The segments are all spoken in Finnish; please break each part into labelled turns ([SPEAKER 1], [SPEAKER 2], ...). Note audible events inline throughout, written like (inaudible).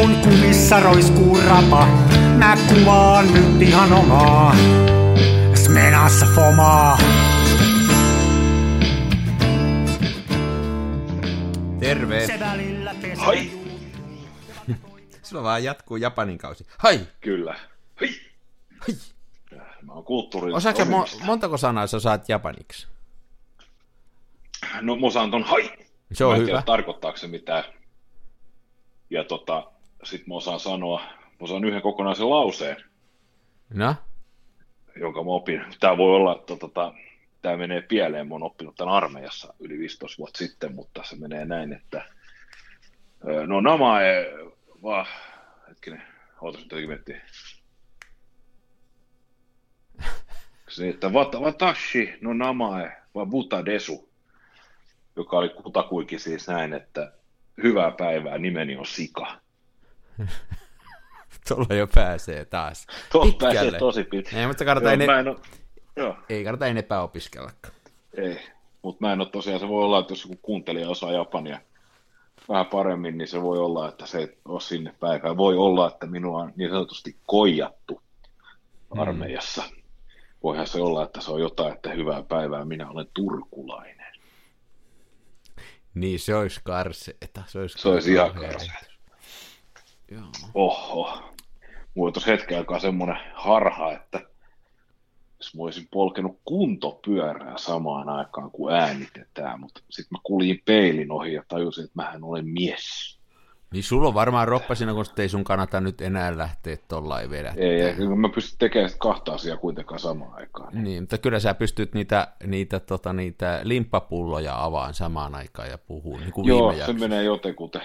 [SPEAKER 1] kun kumissa roiskuu rapa, mä kuvaan nyt ihan omaa. Smenassa fomaa.
[SPEAKER 2] Terve.
[SPEAKER 3] Hai. (laughs)
[SPEAKER 2] Sulla vaan jatkuu Japanin kausi. Hai!
[SPEAKER 3] Kyllä. Hei.
[SPEAKER 2] Hai!
[SPEAKER 3] Mä oon kulttuuri.
[SPEAKER 2] Osaatko mo- montako sanaa sä saat japaniksi?
[SPEAKER 3] No mä osaan ton hai.
[SPEAKER 2] Se on
[SPEAKER 3] mä en
[SPEAKER 2] hyvä.
[SPEAKER 3] tiedä, tarkoittaako se mitään. Ja tota, sit mä osaan sanoa, mä osaan yhden kokonaisen lauseen,
[SPEAKER 2] No?
[SPEAKER 3] jonka mä opin. Tää voi olla, että tota, tää menee pieleen, mä oon oppinut tämän armeijassa yli 15 vuotta sitten, mutta se menee näin, että no nama e, va, hetkinen, ootas nyt jotenkin miettiä. Se, että wat- watashi no namae wa buta desu, joka oli kutakuikin siis näin, että hyvää päivää, nimeni on Sika. (laughs)
[SPEAKER 2] Tuolla jo pääsee taas.
[SPEAKER 3] Tuolla pääsee tosi pitkälle.
[SPEAKER 2] Ei, mutta kannattaa
[SPEAKER 3] Joo, en joo,
[SPEAKER 2] Ei kannata enempää opiskellakaan.
[SPEAKER 3] ei. Mutta mä en ole tosiaan, se voi olla, että jos joku kuuntelija osaa japania vähän paremmin, niin se voi olla, että se ei ole sinne päivään. Voi olla, että minua on niin sanotusti koijattu armeijassa. Voihan se olla, että se on jotain, että hyvää päivää, minä olen turkulainen.
[SPEAKER 2] Niin, se olisi karseeta. Se olisi,
[SPEAKER 3] Se olisi ihan karseeta.
[SPEAKER 2] Joo.
[SPEAKER 3] Oho. Mulla on tuossa hetken aikaa semmoinen harha, että jos mä olisin polkenut kuntopyörää samaan aikaan, kun äänitetään, mutta sitten mä kuljin peilin ohi ja tajusin, että mähän olen mies.
[SPEAKER 2] Niin sulla on varmaan roppa siinä, kun ei sun kannata nyt enää lähteä tollain vedä.
[SPEAKER 3] Ei, ei mä pystyn tekemään kahta asiaa kuitenkaan samaan aikaan.
[SPEAKER 2] Niin, mutta kyllä sä pystyt niitä, niitä, tota, niitä limppapulloja avaan samaan aikaan ja puhuu, niin kuin
[SPEAKER 3] Joo,
[SPEAKER 2] viime
[SPEAKER 3] se
[SPEAKER 2] jaksossa.
[SPEAKER 3] menee jotenkuten.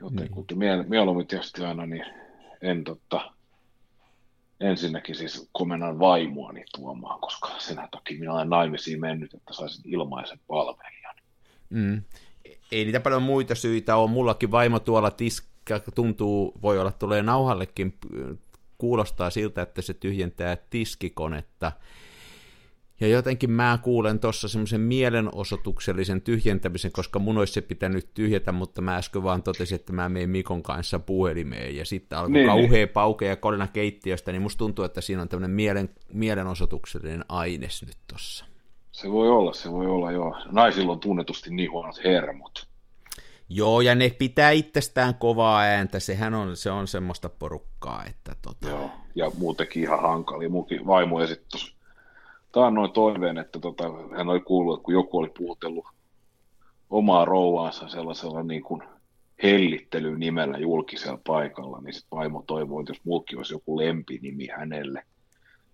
[SPEAKER 3] Jotenkuten. Miel, mieluummin tietysti aina, niin en totta, ensinnäkin siis komennan vaimoani tuomaan, koska sen takia minä olen naimisiin mennyt, että saisin ilmaisen palvelijan.
[SPEAKER 2] Mm. Ei niitä paljon muita syitä ole. Mullakin vaimo tuolla tiska, tuntuu, voi olla tulee nauhallekin, kuulostaa siltä, että se tyhjentää tiskikonetta. Ja jotenkin mä kuulen tuossa semmoisen mielenosoituksellisen tyhjentämisen, koska mun olisi se pitänyt tyhjätä, mutta mä äsken vaan totesin, että mä menen Mikon kanssa puhelimeen, ja sitten alkoi
[SPEAKER 3] Niin,
[SPEAKER 2] niin, kauhea
[SPEAKER 3] niin.
[SPEAKER 2] pauke ja kolina keittiöstä, niin musta tuntuu, että siinä on tämmöinen mielen, mielenosoituksellinen aines nyt tossa.
[SPEAKER 3] Se voi olla, se voi olla, joo. Naisilla on tunnetusti niin huonot hermot.
[SPEAKER 2] Joo, ja ne pitää itsestään kovaa ääntä, sehän on, se on semmoista porukkaa, että tota...
[SPEAKER 3] Joo. Ja muutenkin ihan hankali. Muukin vaimo esitti tuossa taannoin toiveen, että tota, hän oli kuullut, että kun joku oli puhutellut omaa rouvaansa sellaisella niin kuin hellittelynimellä julkisella paikalla, niin sitten vaimo toivoi, että jos mulki olisi joku lempinimi hänelle,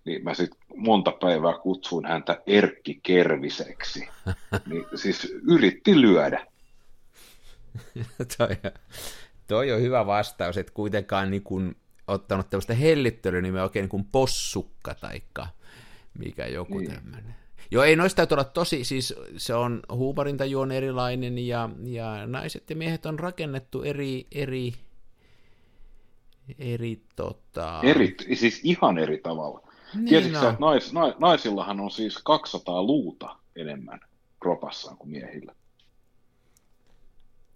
[SPEAKER 3] niin mä sitten monta päivää kutsuin häntä Erkki Kerviseksi. (laughs) Niin siis yritti lyödä. (laughs)
[SPEAKER 2] toi, toi on hyvä vastaus, että kuitenkaan niin kuin ottanut tämmöistä hellittelynimeä oikein niin kuin possukka taikka mikä joku
[SPEAKER 3] Niin.
[SPEAKER 2] tämmöinen. Joo, ei noista täytyy olla tosi, siis se on, huumorintaju on erilainen ja, ja naiset ja miehet on rakennettu eri, eri, eri tota...
[SPEAKER 3] Eri, siis ihan eri tavalla.
[SPEAKER 2] Niin
[SPEAKER 3] Tiesitkö sä,
[SPEAKER 2] on.
[SPEAKER 3] että nais, na, naisillahan on siis 200 luuta enemmän kropassaan kuin miehillä?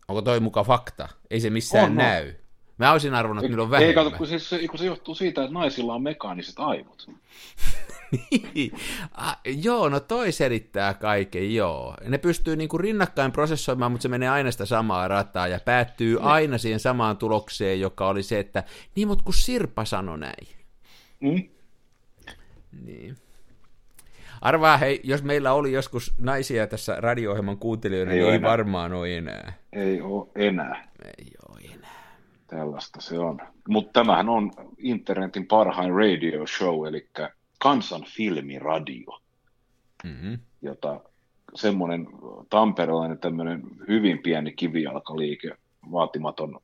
[SPEAKER 2] Onko toi muka fakta? Ei se missään
[SPEAKER 3] on.
[SPEAKER 2] näy. Mä olisin arvonnut, että niillä on
[SPEAKER 3] Ei
[SPEAKER 2] vähemmän.
[SPEAKER 3] kato, kun, siis, se- kun se johtuu siitä, että naisilla on mekaaniset aivot. (laughs)
[SPEAKER 2] ah, joo, no toi selittää kaiken, joo. Ne pystyy niinku rinnakkain prosessoimaan, mutta se menee aina sitä samaa rataa ja päättyy
[SPEAKER 3] Niin.
[SPEAKER 2] aina siihen samaan tulokseen, joka oli se, että niin, mutta kun Sirpa sanoi näin.
[SPEAKER 3] Mm?
[SPEAKER 2] Niin. Arvaa, hei, jos meillä oli joskus naisia tässä radio-ohjelman kuuntelijoina,
[SPEAKER 3] Ei
[SPEAKER 2] niin ei
[SPEAKER 3] enää.
[SPEAKER 2] varmaan ole enää.
[SPEAKER 3] Ei ole enää.
[SPEAKER 2] Ei ole enää.
[SPEAKER 3] Tällaista se on. Mutta tämähän on internetin parhain radio show, eli kansan filmiradio,
[SPEAKER 2] Mm-hmm.
[SPEAKER 3] jota semmoinen tamperelainen tämmöinen hyvin pieni kivijalkaliike, vaatimaton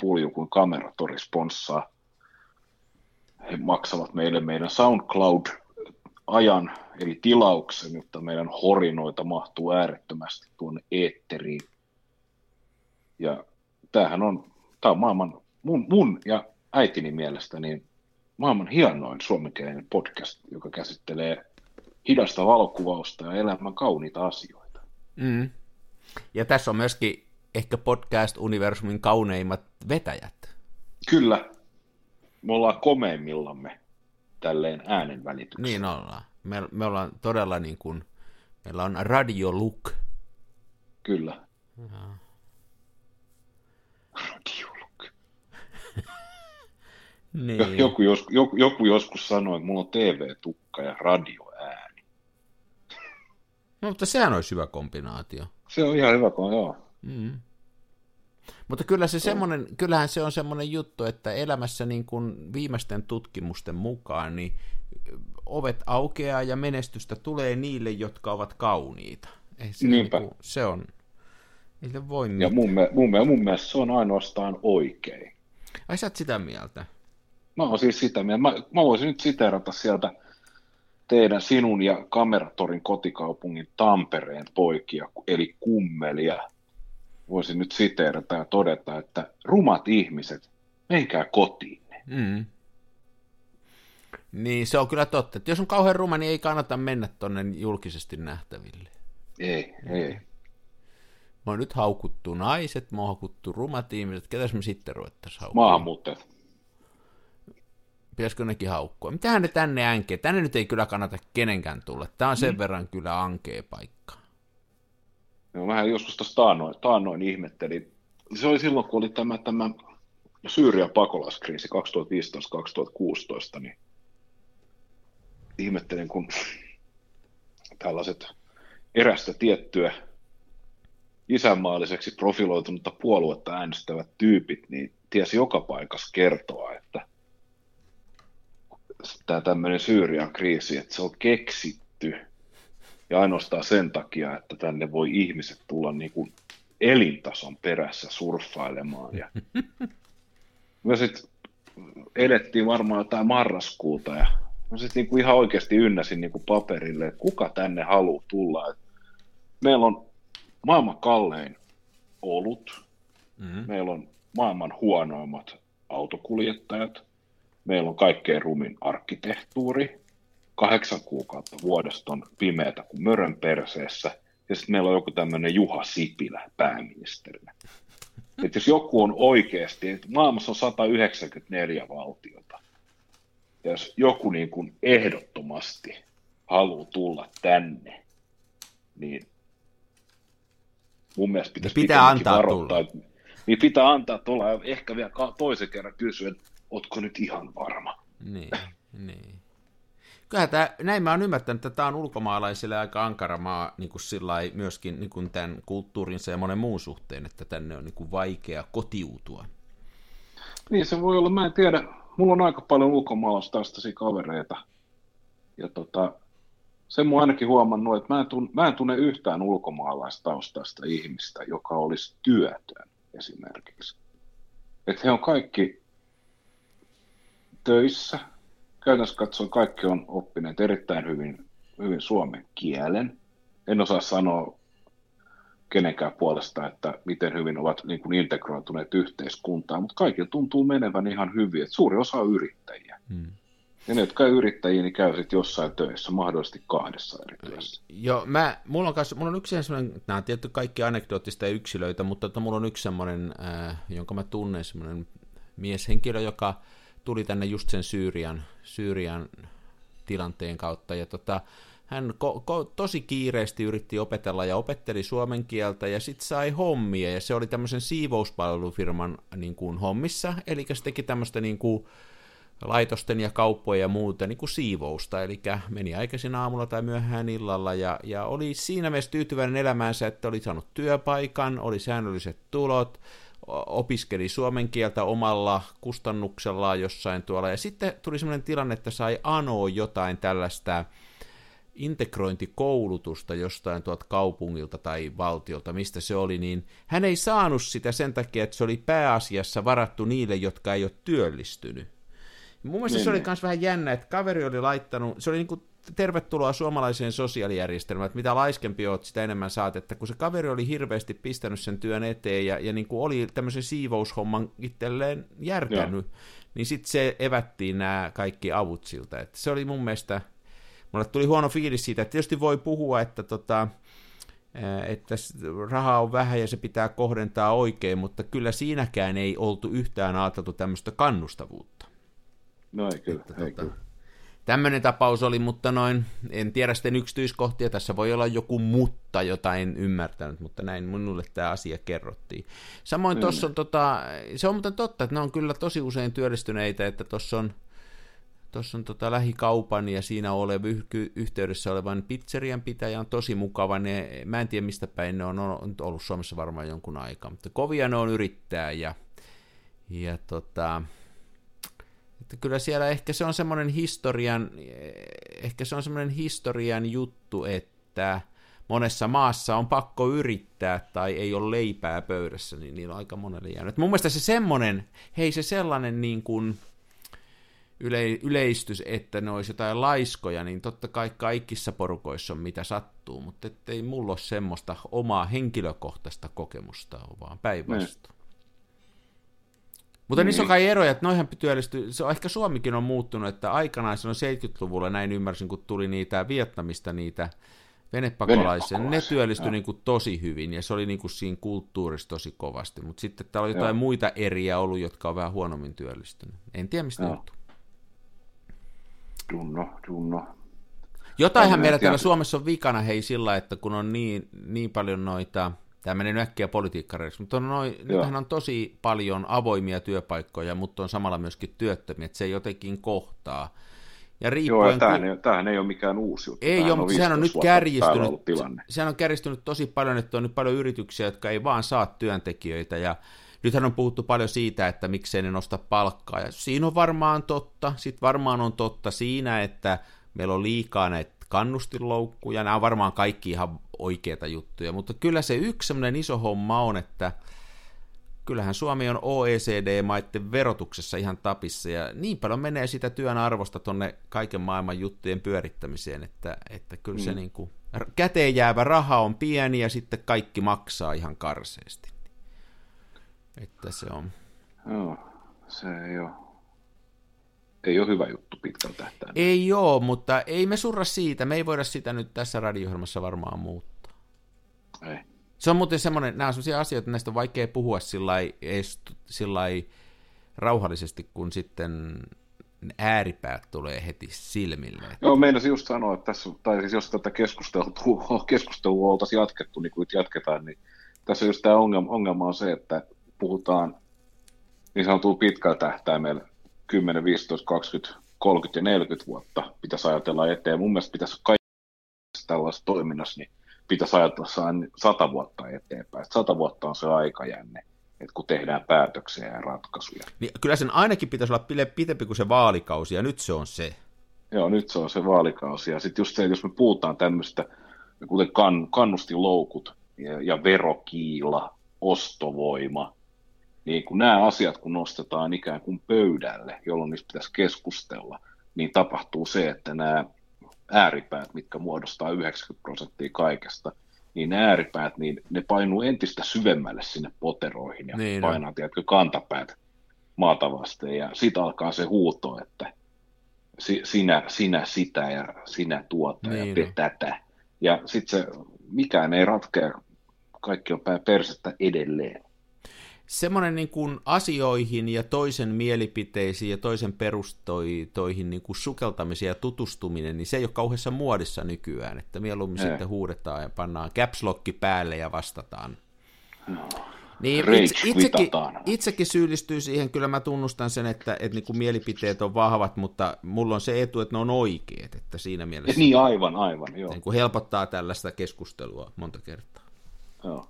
[SPEAKER 3] pulju kuin Kameratori sponssaa. He maksavat meille meidän SoundCloud-ajan, eli tilauksen, jotta meidän horinoita mahtuu äärettömästi tuonne eetteriin. Ja tämähän on, tämä on maailman, mun, mun ja äitini mielestä niin maailman hienoin suomenkielinen podcast, joka käsittelee hidasta valokuvausta ja elämän kauniita asioita.
[SPEAKER 2] Mm. Ja tässä on myöskin ehkä podcast-universumin kauneimmat vetäjät.
[SPEAKER 3] Kyllä. Me ollaan komeimmillamme tälleen äänen välityksellä.
[SPEAKER 2] Niin ollaan. Me, me ollaan todella niin kuin, meillä on radio look.
[SPEAKER 3] Kyllä. Radio look. (laughs)
[SPEAKER 2] Niin.
[SPEAKER 3] Joku, jos, joku, joku joskus sanoi, että mulla on TV-tukka ja radioääni.
[SPEAKER 2] No, mutta sehän olisi hyvä kombinaatio.
[SPEAKER 3] Se on ihan hyvä, kun joo.
[SPEAKER 2] Mm. Mutta kyllä se semmoinen, kyllähän se on semmoinen juttu, että elämässä niin kuin viimeisten tutkimusten mukaan niin ovet aukeaa ja menestystä tulee niille, jotka ovat kauniita. Ei se,
[SPEAKER 3] Niinpä.
[SPEAKER 2] Niin kuin, se on, niille voi
[SPEAKER 3] Ja
[SPEAKER 2] mitään.
[SPEAKER 3] mun, me- mun, me- mun mielestä se on ainoastaan oikein.
[SPEAKER 2] Ai sä oot sitä mieltä?
[SPEAKER 3] Mä oon siis sitä mieltä. Mä, mä voisin nyt siteerata sieltä teidän, sinun ja Kameratorin kotikaupungin Tampereen poikia, eli kummelia. Voisin nyt siteerata ja todeta, että rumat ihmiset, menkää kotiin.
[SPEAKER 2] Mm. Niin, se on kyllä totta. Että jos on kauhean ruma, niin ei kannata mennä tonne julkisesti nähtäville.
[SPEAKER 3] Ei, ei.
[SPEAKER 2] Mä oon nyt haukuttu naiset, mä oon haukuttu rumat ihmiset. Ketäs me sitten ruvettaisiin haukkumaan?
[SPEAKER 3] Maahanmuuttajat.
[SPEAKER 2] Pitäisikö nekin haukkua? Mitähän ne tänne änkee? Tänne nyt ei kyllä kannata kenenkään tulla. Tää on sen mm. verran kyllä ankee paikka.
[SPEAKER 3] Joo, vähän joskus tuossa taannoin, taannoin ihmettelin. Se oli silloin, kun oli tämä, tämä Syyrian pakolaiskriisi 2015-2016, niin ihmettelin, kun tällaiset erästä tiettyä isänmaalliseksi profiloitunutta puoluetta äänestävät tyypit, niin tiesi joka paikassa kertoa, että tämä tämmöinen Syyrian kriisi, että se on keksitty ja ainoastaan sen takia, että tänne voi ihmiset tulla niin kuin elintason perässä surffailemaan. Ja (laughs) me sitten elettiin varmaan jotain marraskuuta ja mä sitten niin ihan oikeasti ynnäsin niin kuin paperille, että kuka tänne haluaa tulla. Et meillä on maailman kallein olut,
[SPEAKER 2] Mm.
[SPEAKER 3] meillä on maailman huonoimmat autokuljettajat, meillä on kaikkein rumin arkkitehtuuri, kahdeksan kuukautta vuodesta on pimeätä kuin mörön perseessä, ja sitten meillä on joku tämmöinen Juha Sipilä pääministerinä. (laughs) Että jos joku on oikeasti, että maailmassa on 194 valtiota, ja jos joku niin kuin ehdottomasti haluaa tulla tänne, niin mun mielestä pitäisi
[SPEAKER 2] Pitää antaa
[SPEAKER 3] varoittaa, että- Niin pitää antaa tulla ja ehkä vielä toisen kerran kysyä, että ootko nyt ihan varma?
[SPEAKER 2] Niin, niin. Kyllä tämä, näin mä oon ymmärtänyt, että tämä on ulkomaalaisille aika ankara maa niin kuin sillä lailla myöskin niin kuin tämän kulttuurinsa ja monen muun suhteen, että tänne on niin kuin vaikea kotiutua.
[SPEAKER 3] Niin se voi olla, mä en tiedä. Mulla on aika paljon ulkomaalaistaustaisia kavereita. Ja tota, sen mä ainakin huomannut, että mä en, tunne, mä en tunne yhtään ulkomaalaistaustaista ihmistä, joka olisi työtön esimerkiksi. Että he on kaikki töissä. Käytännössä katsoen kaikki on oppineet erittäin hyvin, hyvin suomen kielen. En osaa sanoa kenenkään puolesta, että miten hyvin ovat niin kuin integroituneet yhteiskuntaan, mutta kaikilla tuntuu menevän ihan hyvin, että suuri osa on yrittäjiä.
[SPEAKER 2] Hmm.
[SPEAKER 3] Ja ne, jotka yrittäjiä, niin käy sitten jossain töissä, mahdollisesti kahdessa eri työssä.
[SPEAKER 2] Joo, mä, mulla on, kanssa, mulla on yksi semmoinen, nämä on tietty kaikki anekdoottista ja yksilöitä, mutta tota, mulla on yksi semmoinen, äh, jonka mä tunnen, semmoinen mieshenkilö, joka tuli tänne just sen Syyrian, Syyrian tilanteen kautta, ja tota, hän ko- ko- tosi kiireesti yritti opetella ja opetteli suomen kieltä ja sitten sai hommia. Ja se oli tämmöisen siivouspalvelufirman niin kuin, hommissa, eli se teki tämmöistä niin kuin, laitosten ja kauppojen ja muuta niin kuin siivousta, eli meni aikaisin aamulla tai myöhään illalla ja, ja oli siinä mielessä tyytyväinen elämäänsä, että oli saanut työpaikan, oli säännölliset tulot, opiskeli suomen kieltä omalla kustannuksellaan jossain tuolla, ja sitten tuli sellainen tilanne, että sai anoa jotain tällaista integrointikoulutusta jostain tuolta kaupungilta tai valtiolta, mistä se oli, niin hän ei saanut sitä sen takia, että se oli pääasiassa varattu niille, jotka ei ole työllistynyt. Mun mielestä
[SPEAKER 3] Niin,
[SPEAKER 2] se oli
[SPEAKER 3] niin.
[SPEAKER 2] myös vähän jännä, että kaveri oli laittanut, se oli niin kuin tervetuloa suomalaiseen sosiaalijärjestelmään, että mitä laiskempi oot, sitä enemmän saat, että kun se kaveri oli hirveästi pistänyt sen työn eteen ja, ja niin kuin oli tämmöisen siivoushomman itselleen järkännyt, niin sitten se evättiin nämä kaikki avut siltä. Että se oli mun mielestä, mulle tuli huono fiilis siitä, että tietysti voi puhua, että tota, että rahaa on vähän ja se pitää kohdentaa oikein, mutta kyllä siinäkään ei oltu yhtään ajateltu tämmöistä kannustavuutta.
[SPEAKER 3] No ei kyllä, että, ei tota, kyllä.
[SPEAKER 2] Tämmöinen tapaus oli, mutta noin, en tiedä sitten yksityiskohtia, tässä voi olla joku mutta, jota en ymmärtänyt, mutta näin minulle tämä asia kerrottiin. Samoin mm. tuossa on, tota, se on muuten totta, että ne on kyllä tosi usein työllistyneitä, että tuossa on, tuossa on tota lähikaupan ja siinä oleva yhteydessä olevan pizzerian pitäjä on tosi mukava. Ne, mä en tiedä mistä päin ne on, on ollut Suomessa varmaan jonkun aikaa, mutta kovia ne on yrittää ja, ja tota, että kyllä siellä ehkä se on semmoinen historian, ehkä se on semmoinen historian juttu, että monessa maassa on pakko yrittää tai ei ole leipää pöydässä, niin niillä on aika monelle jäänyt. Mun mielestä se semmoinen, hei se sellainen niin kuin yle, yleistys, että ne olisi jotain laiskoja, niin totta kai kaikissa porukoissa on mitä sattuu, mutta ei mulla ole semmoista omaa henkilökohtaista kokemusta, vaan päinvastoin. Mutta niin. niissä on kai eroja, että noihän työllisty, se on, ehkä Suomikin on muuttunut, että aikanaan silloin 70-luvulla näin ymmärsin, kun tuli niitä Vietnamista niitä venepakolaisia, ne työllistyi niin kuin tosi hyvin, ja se oli niin kuin siinä kulttuurissa tosi kovasti, mutta sitten täällä on jotain Joo. muita eriä ollut, jotka on vähän huonommin työllistynyt. En tiedä, mistä johtuu.
[SPEAKER 3] Dunno, dunno.
[SPEAKER 2] Jotainhan meillä täällä Suomessa on vikana, hei, sillä, että kun on niin, niin paljon noita tämä menee nyt äkkiä politiikkareiksi, mutta on noin, nythän on tosi paljon avoimia työpaikkoja, mutta on samalla myöskin työttömiä, että se ei jotenkin kohtaa.
[SPEAKER 3] Ja Joo, ja tämähän, ei, tämähän ei ole mikään uusi juttu.
[SPEAKER 2] Ei ole, mutta sehän on nyt kärjistynyt, sehän on kärjistynyt tosi paljon, että on nyt paljon yrityksiä, jotka ei vaan saa työntekijöitä, ja nythän on puhuttu paljon siitä, että miksei ne nosta palkkaa, ja siinä on varmaan totta, sitten varmaan on totta siinä, että meillä on liikaa näitä kannustinloukkuja, nämä on varmaan kaikki ihan oikeita juttuja, mutta kyllä se yksi semmoinen iso homma on, että kyllähän Suomi on OECD-maiden verotuksessa ihan tapissa, ja niin paljon menee sitä työn arvosta tonne kaiken maailman juttujen pyörittämiseen, että, että kyllä mm. se niin kuin, käteen jäävä raha on pieni, ja sitten kaikki maksaa ihan karseesti. Että se on.
[SPEAKER 3] Joo, se ei ole ei ole hyvä juttu pitkän tähtäimellä.
[SPEAKER 2] Ei ole, mutta ei me surra siitä. Me ei voida sitä nyt tässä radio varmaan muuttaa.
[SPEAKER 3] Ei.
[SPEAKER 2] Se on muuten semmoinen, nämä on sellaisia asioita, että näistä on vaikea puhua sillä rauhallisesti, kun sitten ääripäät tulee heti silmille.
[SPEAKER 3] Joo, meinasin just sanoa, että tässä, tai siis jos tätä keskustelua, keskustelua oltaisiin jatkettu, niin kuin jatketaan, niin tässä just tämä ongelma, ongelma on se, että puhutaan niin sanotulla pitkällä tähtäimellä 10, 15, 20, 30 ja 40 vuotta pitäisi ajatella eteen. Mun mielestä pitäisi kaikessa tällaisessa toiminnassa, niin pitäisi ajatella sata vuotta eteenpäin. Sata vuotta on se aikajänne, että kun tehdään päätöksiä ja ratkaisuja.
[SPEAKER 2] Niin kyllä sen ainakin pitäisi olla pitempi kuin se vaalikausi, ja nyt se on se.
[SPEAKER 3] Joo, nyt se on se vaalikausi. Ja sitten just se, jos me puhutaan tämmöistä, kuten kan, kannustinloukut ja, ja verokiila, ostovoima, niin kun nämä asiat kun nostetaan ikään kuin pöydälle, jolloin niistä pitäisi keskustella, niin tapahtuu se, että nämä ääripäät, mitkä muodostaa 90 prosenttia kaikesta, niin nämä ääripäät, niin ne painuu entistä syvemmälle sinne poteroihin ja niin, painaa, no. tiedätkö, kantapäät maata vasten, ja sitten alkaa se huuto, että sinä, sinä sitä ja sinä tuota niin, ja no. tätä. Ja sitten se, mikään ei ratkea, kaikki on pää persettä edelleen
[SPEAKER 2] semmoinen niin kuin asioihin ja toisen mielipiteisiin ja toisen perustoihin niin kuin sukeltamisen ja tutustuminen, niin se ei ole kauheassa muodissa nykyään, että mieluummin ei. sitten huudetaan ja pannaan caps päälle ja vastataan.
[SPEAKER 3] No. Niin, itse, itsekin,
[SPEAKER 2] itsekin syyllistyy siihen, kyllä mä tunnustan sen, että, että niin kuin mielipiteet on vahvat, mutta mulla on se etu, että ne on oikeat, että siinä mielessä... Et
[SPEAKER 3] niin, aivan, aivan, joo.
[SPEAKER 2] Niin kuin helpottaa tällaista keskustelua monta kertaa.
[SPEAKER 3] Joo.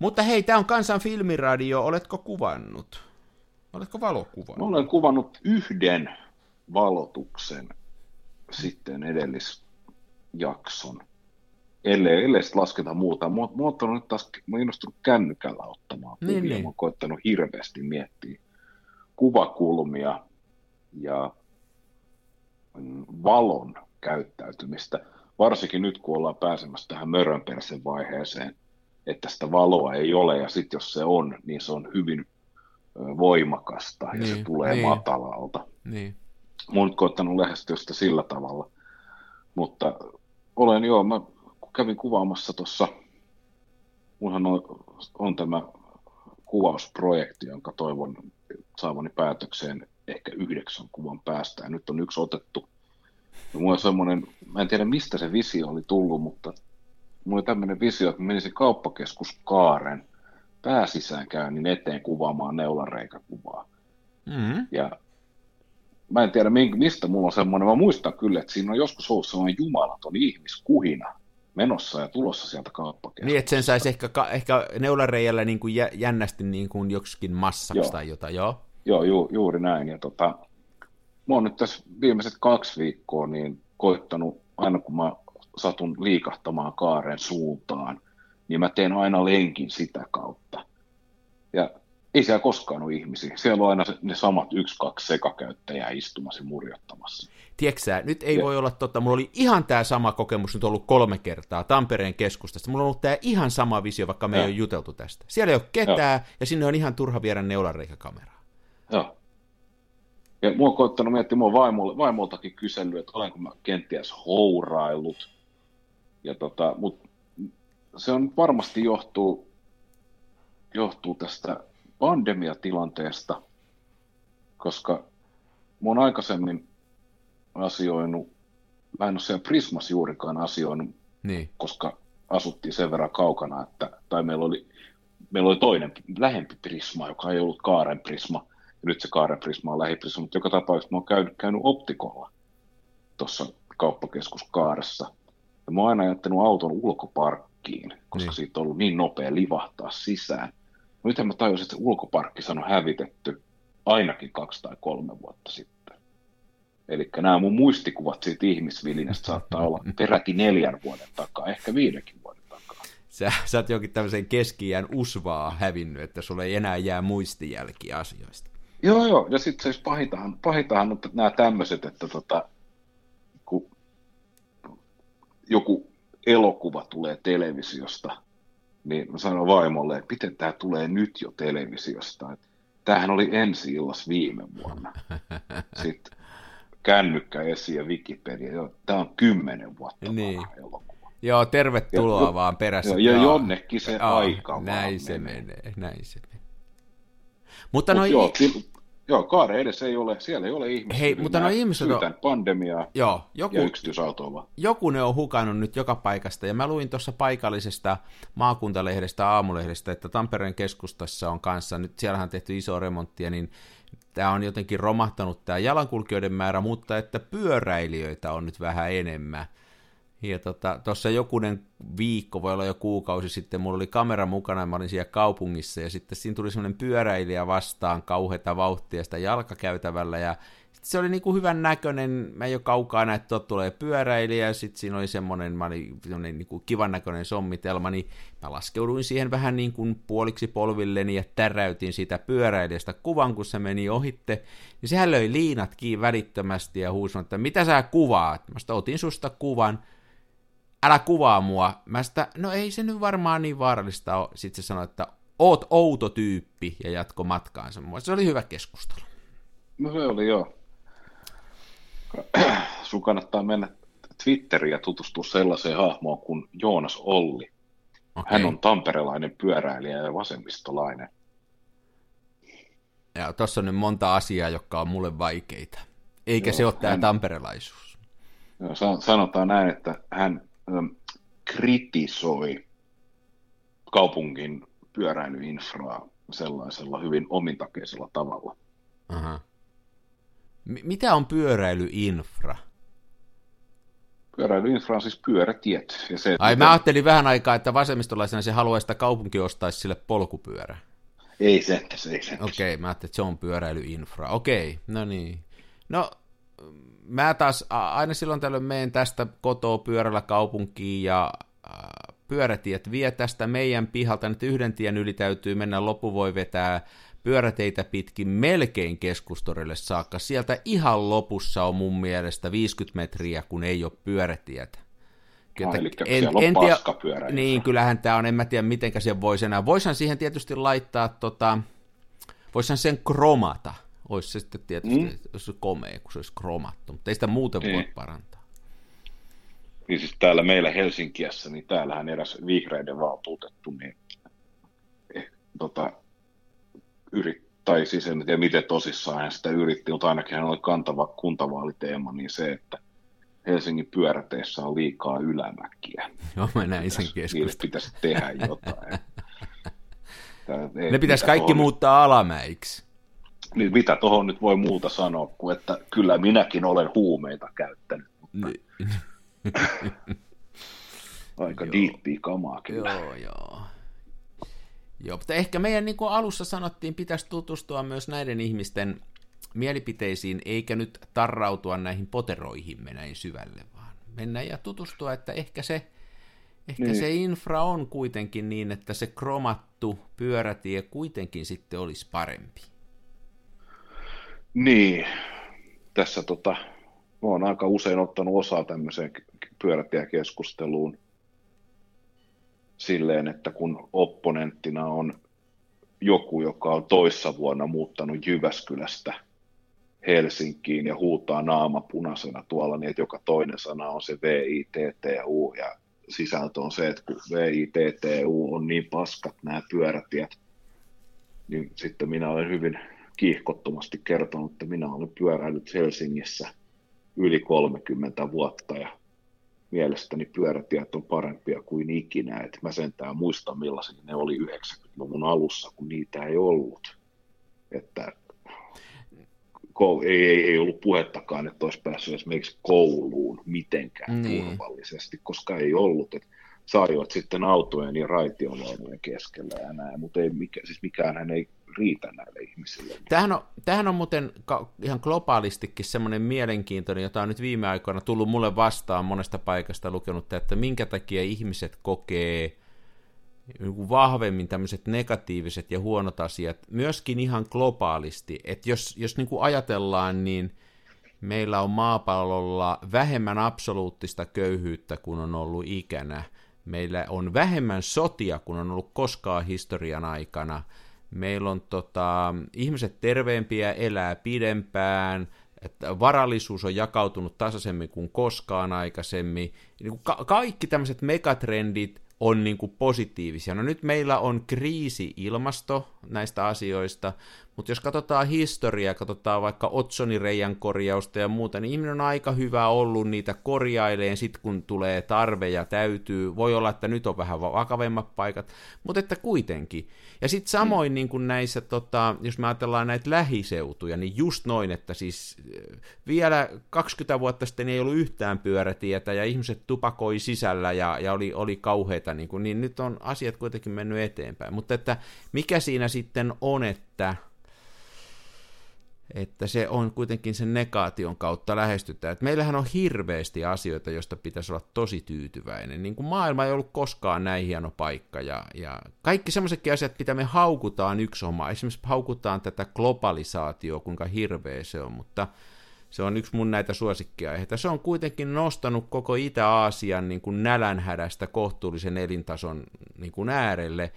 [SPEAKER 2] Mutta hei, tämä on Kansan filmiradio. Oletko kuvannut? Oletko valokuvannut?
[SPEAKER 3] Mä olen kuvannut yhden valotuksen sitten edellisjakson. Ellei, ellei sitten lasketa muuta. Mä, mä oon nyt taas mä innostunut kännykällä ottamaan kuvia. Niin, niin. Mä oon koittanut hirveästi miettiä kuvakulmia ja valon käyttäytymistä. Varsinkin nyt, kun ollaan pääsemässä tähän mörönpersen vaiheeseen, että sitä valoa ei ole, ja sitten jos se on, niin se on hyvin voimakasta, ja niin, se tulee niin. matalalta.
[SPEAKER 2] Niin.
[SPEAKER 3] Mä oon koittanut lähestyä sitä sillä tavalla, mutta olen joo, mä kävin kuvaamassa tuossa, mullahan on, on tämä kuvausprojekti, jonka toivon saavani päätökseen ehkä yhdeksän kuvan päästä, ja nyt on yksi otettu. Ja mulla on semmoinen, mä en tiedä mistä se visio oli tullut, mutta mulla oli tämmöinen visio, että menisin kauppakeskus Kaaren pääsisäänkäynnin eteen kuvaamaan neulareikakuvaa. Mm-hmm. Ja mä en tiedä mistä mulla on semmoinen, mä muistan kyllä, että siinä on joskus ollut semmoinen jumalaton ihmiskuhina menossa ja tulossa sieltä kauppakeskuksesta.
[SPEAKER 2] Niin, että sen saisi ehkä, ehkä neulareijällä niin kuin jännästi niin kuin joksikin massaksi joo. tai jotain, joo?
[SPEAKER 3] Joo, ju, juuri näin. Ja tota, mä oon nyt tässä viimeiset kaksi viikkoa niin koittanut, aina kun mä satun liikahtamaan kaaren suuntaan, niin mä teen aina lenkin sitä kautta. Ja ei siellä koskaan ole ihmisiä. Siellä on aina ne samat yksi, kaksi sekakäyttäjää istumassa murjottamassa.
[SPEAKER 2] Tiedätkö nyt ei ja. voi olla totta, mulla oli ihan tämä sama kokemus nyt ollut kolme kertaa Tampereen keskustasta. Mulla on ollut tämä ihan sama visio, vaikka me ja. ei ole juteltu tästä. Siellä ei ole ketään, ja, ja sinne on ihan turha viedä neulareikäkameraa.
[SPEAKER 3] Joo. Ja mua on koittanut miettiä, mua vaimolle, vaimoltakin kysellyt, että olenko mä kenties houraillut. Ja tota, mut se on varmasti johtuu, johtuu tästä pandemiatilanteesta, koska mä oon aikaisemmin asioinut, mä en ole siellä Prismas juurikaan asioinut, niin. koska asuttiin sen verran kaukana, että, tai meillä oli, meillä oli toinen lähempi Prisma, joka ei ollut Kaaren Prisma, ja nyt se Kaaren Prisma on lähiprisma, mutta joka tapauksessa mä oon käynyt, käynyt optikolla tuossa kauppakeskus Kaaressa, ja mä oon aina jättänyt auton ulkoparkkiin, koska niin. siitä on ollut niin nopea livahtaa sisään. Nythän mä tajusin, että se ulkoparkki on hävitetty ainakin kaksi tai kolme vuotta sitten. Eli nämä mun muistikuvat siitä ihmisvilinästä saattaa olla (laughs) peräti neljän vuoden takaa, ehkä viidenkin vuoden takaa.
[SPEAKER 2] Sä, sä oot jokin tämmöisen keski usvaa hävinnyt, että sulle ei enää jää muistijälkiä asioista.
[SPEAKER 3] Joo, joo, ja sitten se pahintahan, pahintahan on nämä tämmöiset, että tota, joku elokuva tulee televisiosta, niin mä sanoin vaimolle, että miten tämä tulee nyt jo televisiosta. Että tämähän oli ensi illas viime vuonna. (laughs) Sitten kännykkä esiin ja Wikipedia. Joo, tämä on kymmenen vuotta niin. vanha elokuva.
[SPEAKER 2] Joo, tervetuloa ja, vaan perässä.
[SPEAKER 3] Ja, ja jonnekin se aika
[SPEAKER 2] Näin se menee. menee, näin se menee. Mutta Mut
[SPEAKER 3] no, joo, Joo, kaare edes ei ole, siellä ei ole ihmisiä.
[SPEAKER 2] Hei, mutta no ihmiset on...
[SPEAKER 3] pandemiaa
[SPEAKER 2] joo,
[SPEAKER 3] joku, ja
[SPEAKER 2] Joku ne on hukannut nyt joka paikasta, ja mä luin tuossa paikallisesta maakuntalehdestä, aamulehdestä, että Tampereen keskustassa on kanssa, nyt siellähän on tehty iso remonttia, niin tämä on jotenkin romahtanut tämä jalankulkijoiden määrä, mutta että pyöräilijöitä on nyt vähän enemmän. Ja tuossa tota, jokunen viikko, voi olla jo kuukausi sitten, mulla oli kamera mukana mä olin siellä kaupungissa ja sitten siinä tuli semmoinen pyöräilijä vastaan kauheita vauhtia sitä jalkakäytävällä ja se oli niin kuin hyvän näköinen, mä jo kaukaa näin, että tulee pyöräilijä ja sitten siinä oli semmoinen, mä olin semmoinen niin kuin kivan näköinen sommitelma, niin mä laskeuduin siihen vähän niin kuin puoliksi polvilleni ja täräytin sitä pyöräilijästä kuvan, kun se meni ohitte, niin sehän löi liinat kiinni välittömästi ja huusi, että mitä sä kuvaat? Mä otin susta kuvan, älä kuvaa mua. Mä sitä, no ei se nyt varmaan niin vaarallista ole. Sitten se sanoi, että oot outo tyyppi ja jatko matkaansa. Se oli hyvä keskustelu.
[SPEAKER 3] No se oli joo. Sun kannattaa mennä Twitteriin ja tutustua sellaiseen hahmoon kuin Joonas Olli. Okay. Hän on tamperelainen pyöräilijä ja vasemmistolainen.
[SPEAKER 2] Ja tuossa on nyt monta asiaa, jotka on mulle vaikeita. Eikä Joo, se ole tämä hän... tamperelaisuus.
[SPEAKER 3] Joo, sanotaan näin, että hän kritisoi kaupungin pyöräilyinfraa sellaisella hyvin omintakeisella tavalla. Aha.
[SPEAKER 2] M- mitä on pyöräilyinfra?
[SPEAKER 3] Pyöräilyinfra on siis pyörätiet. Ja se,
[SPEAKER 2] Ai, mä ajattelin vähän aikaa, että vasemmistolaisena se haluaisi, että kaupunki ostaisi sille polkupyörä.
[SPEAKER 3] Ei se, se ei se.
[SPEAKER 2] Okei, okay, mä ajattelin, että se on pyöräilyinfra. Okei, okay, no niin. No, mä taas aina silloin tällöin menen tästä kotoa pyörällä kaupunkiin ja pyörätiet vie tästä meidän pihalta, nyt yhden tien yli täytyy mennä, loppu voi vetää pyöräteitä pitkin melkein keskustorille saakka. Sieltä ihan lopussa on mun mielestä 50 metriä, kun ei ole pyörätietä.
[SPEAKER 3] No, eli en, en tiedä,
[SPEAKER 2] Niin, kyllähän tämä on, en mä tiedä mitenkä se voisi enää. Voisin siihen tietysti laittaa, tota, voisin sen kromata, olisi se sitten tietysti mm. olisi komea, kun se olisi kromattu, mutta ei sitä muuten niin. voi parantaa.
[SPEAKER 3] niin siis täällä meillä Helsinkiässä, niin täällähän eräs vihreiden valtuutettu, niin eh, tota, yrit, tai siis en tiedä miten tosissaan hän sitä yritti, mutta ainakin hän oli kantava kuntavaaliteema, niin se, että Helsingin pyöräteissä on liikaa ylämäkiä. (laughs)
[SPEAKER 2] Joo, mä näin sen keskustelun.
[SPEAKER 3] pitäisi tehdä jotain. (laughs)
[SPEAKER 2] Tää, ne pitäisi kaikki muuttaa alamäiksi.
[SPEAKER 3] Niin mitä tuohon nyt voi muuta sanoa, kuin että kyllä minäkin olen huumeita käyttänyt. Mutta... (laughs) Aika diippiä kamaa kyllä.
[SPEAKER 2] Joo, joo. Joo, mutta ehkä meidän niin kuin alussa sanottiin, pitäisi tutustua myös näiden ihmisten mielipiteisiin, eikä nyt tarrautua näihin poteroihin näin syvälle, vaan mennä ja tutustua, että ehkä se, ehkä niin. se infra on kuitenkin niin, että se kromattu pyörätie kuitenkin sitten olisi parempi.
[SPEAKER 3] Niin, tässä tota, mä oon aika usein ottanut osaa tämmöiseen pyörätiekeskusteluun silleen, että kun opponenttina on joku, joka on toissa vuonna muuttanut Jyväskylästä Helsinkiin ja huutaa naama punaisena tuolla, niin että joka toinen sana on se VITTU ja sisältö on se, että kun VITTU on niin paskat nämä pyörätiet, niin sitten minä olen hyvin kiihkottomasti kertonut, että minä olen pyöräillyt Helsingissä yli 30 vuotta ja mielestäni pyörätiet on parempia kuin ikinä. Et mä sentään muistan millaisia ne oli 90-luvun alussa, kun niitä ei ollut. Että ei, ei, ei ollut puhettakaan, että olisi päässyt esimerkiksi kouluun mitenkään niin. turvallisesti, koska ei ollut. Että saivat sitten autojen ja raitiovaunujen keskellä ja näin, mutta ei mikä, siis mikään ei riitä näille ihmisille.
[SPEAKER 2] Tämähän on, tämähän on muuten ihan globaalistikin semmoinen mielenkiintoinen, jota on nyt viime aikoina tullut mulle vastaan monesta paikasta lukenut, että minkä takia ihmiset kokee vahvemmin tämmöiset negatiiviset ja huonot asiat, myöskin ihan globaalisti, että jos, jos niin kuin ajatellaan, niin meillä on maapallolla vähemmän absoluuttista köyhyyttä kuin on ollut ikänä, meillä on vähemmän sotia kuin on ollut koskaan historian aikana, meillä on tota, ihmiset terveempiä, elää pidempään, että varallisuus on jakautunut tasaisemmin kuin koskaan aikaisemmin. Niin kuin ka- kaikki tämmöiset megatrendit on niin kuin positiivisia. No nyt meillä on kriisi ilmasto näistä asioista, mutta jos katsotaan historiaa, katsotaan vaikka Otsonireijan korjausta ja muuta, niin ihminen on aika hyvä ollut niitä korjaileen sitten kun tulee tarve ja täytyy. Voi olla, että nyt on vähän vakavemmat paikat, mutta että kuitenkin. Ja sitten samoin niin kuin näissä, tota, jos me ajatellaan näitä lähiseutuja, niin just noin, että siis eh, vielä 20 vuotta sitten ei ollut yhtään pyörätietä ja ihmiset tupakoi sisällä ja, ja oli, oli kauheita, niin, kuin, niin nyt on asiat kuitenkin mennyt eteenpäin. Mutta että mikä siinä sitten on, että että se on kuitenkin sen negaation kautta lähestytään. Et meillähän on hirveästi asioita, joista pitäisi olla tosi tyytyväinen. Niin kuin maailma ei ollut koskaan näin hieno paikka. Ja, ja kaikki sellaisetkin asiat, mitä me haukutaan yksi oma. Esimerkiksi haukutaan tätä globalisaatioa, kuinka hirveä se on, mutta se on yksi mun näitä suosikkiaiheita. Se on kuitenkin nostanut koko Itä-Aasian niin kuin nälänhädästä kohtuullisen elintason niin kuin äärelle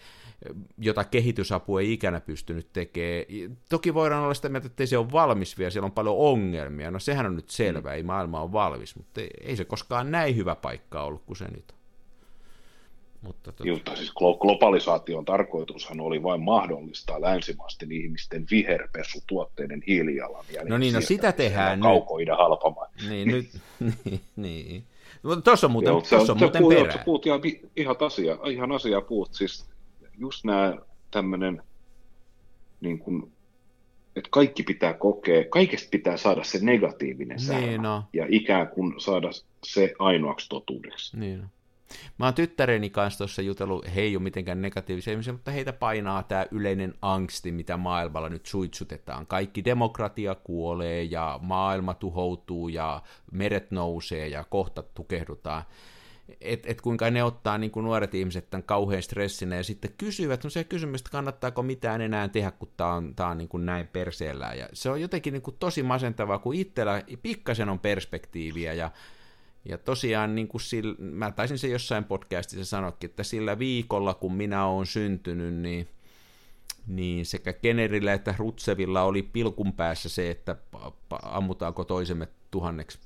[SPEAKER 2] jota kehitysapu ei ikänä pystynyt tekemään. Toki voidaan olla sitä mieltä, että ei se ole valmis vielä, siellä on paljon ongelmia. No sehän on nyt selvä, mm. ei maailma ole valmis, mutta ei se koskaan näin hyvä paikka ollut kuin se nyt on.
[SPEAKER 3] Mutta tota... Mutta siis globalisaation tarkoitushan oli vain mahdollistaa länsimaisten ihmisten viherpesutuotteiden hiilijalanjäljen.
[SPEAKER 2] No niin, no sitä tehdään
[SPEAKER 3] nyt. Kaukoiden halpamaan. (laughs)
[SPEAKER 2] Niin, nyt, (laughs) niin, niin. Tuossa on muuten, Joo, se, on, muuten puhut, perä.
[SPEAKER 3] Puhut ihan, ihan, asia, ihan asiaa puhut, siis just nämä tämmöinen, niin kuin, että kaikki pitää kokea, kaikesta pitää saada se negatiivinen niin no. ja ikään kuin saada se ainoaksi totuudeksi.
[SPEAKER 2] Niin no. Mä oon tyttäreni kanssa tuossa jutellut, he ei ole mitenkään negatiivisia ihmisiä, mutta heitä painaa tämä yleinen angsti, mitä maailmalla nyt suitsutetaan. Kaikki demokratia kuolee ja maailma tuhoutuu ja meret nousee ja kohta tukehdutaan että et kuinka ne ottaa niin kuin nuoret ihmiset tämän kauhean stressinä ja sitten kysyvät no se kysymys, että kannattaako mitään enää tehdä, kun tämä on, tää on niin kuin näin perseellä. Ja se on jotenkin niin kuin tosi masentavaa, kun itsellä pikkasen on perspektiiviä ja ja tosiaan, niin kuin sillä, mä taisin se jossain podcastissa sanoakin, että sillä viikolla, kun minä olen syntynyt, niin, niin sekä Kennerillä että Rutsevilla oli pilkun päässä se, että ammutaanko toisemme tuhanneksi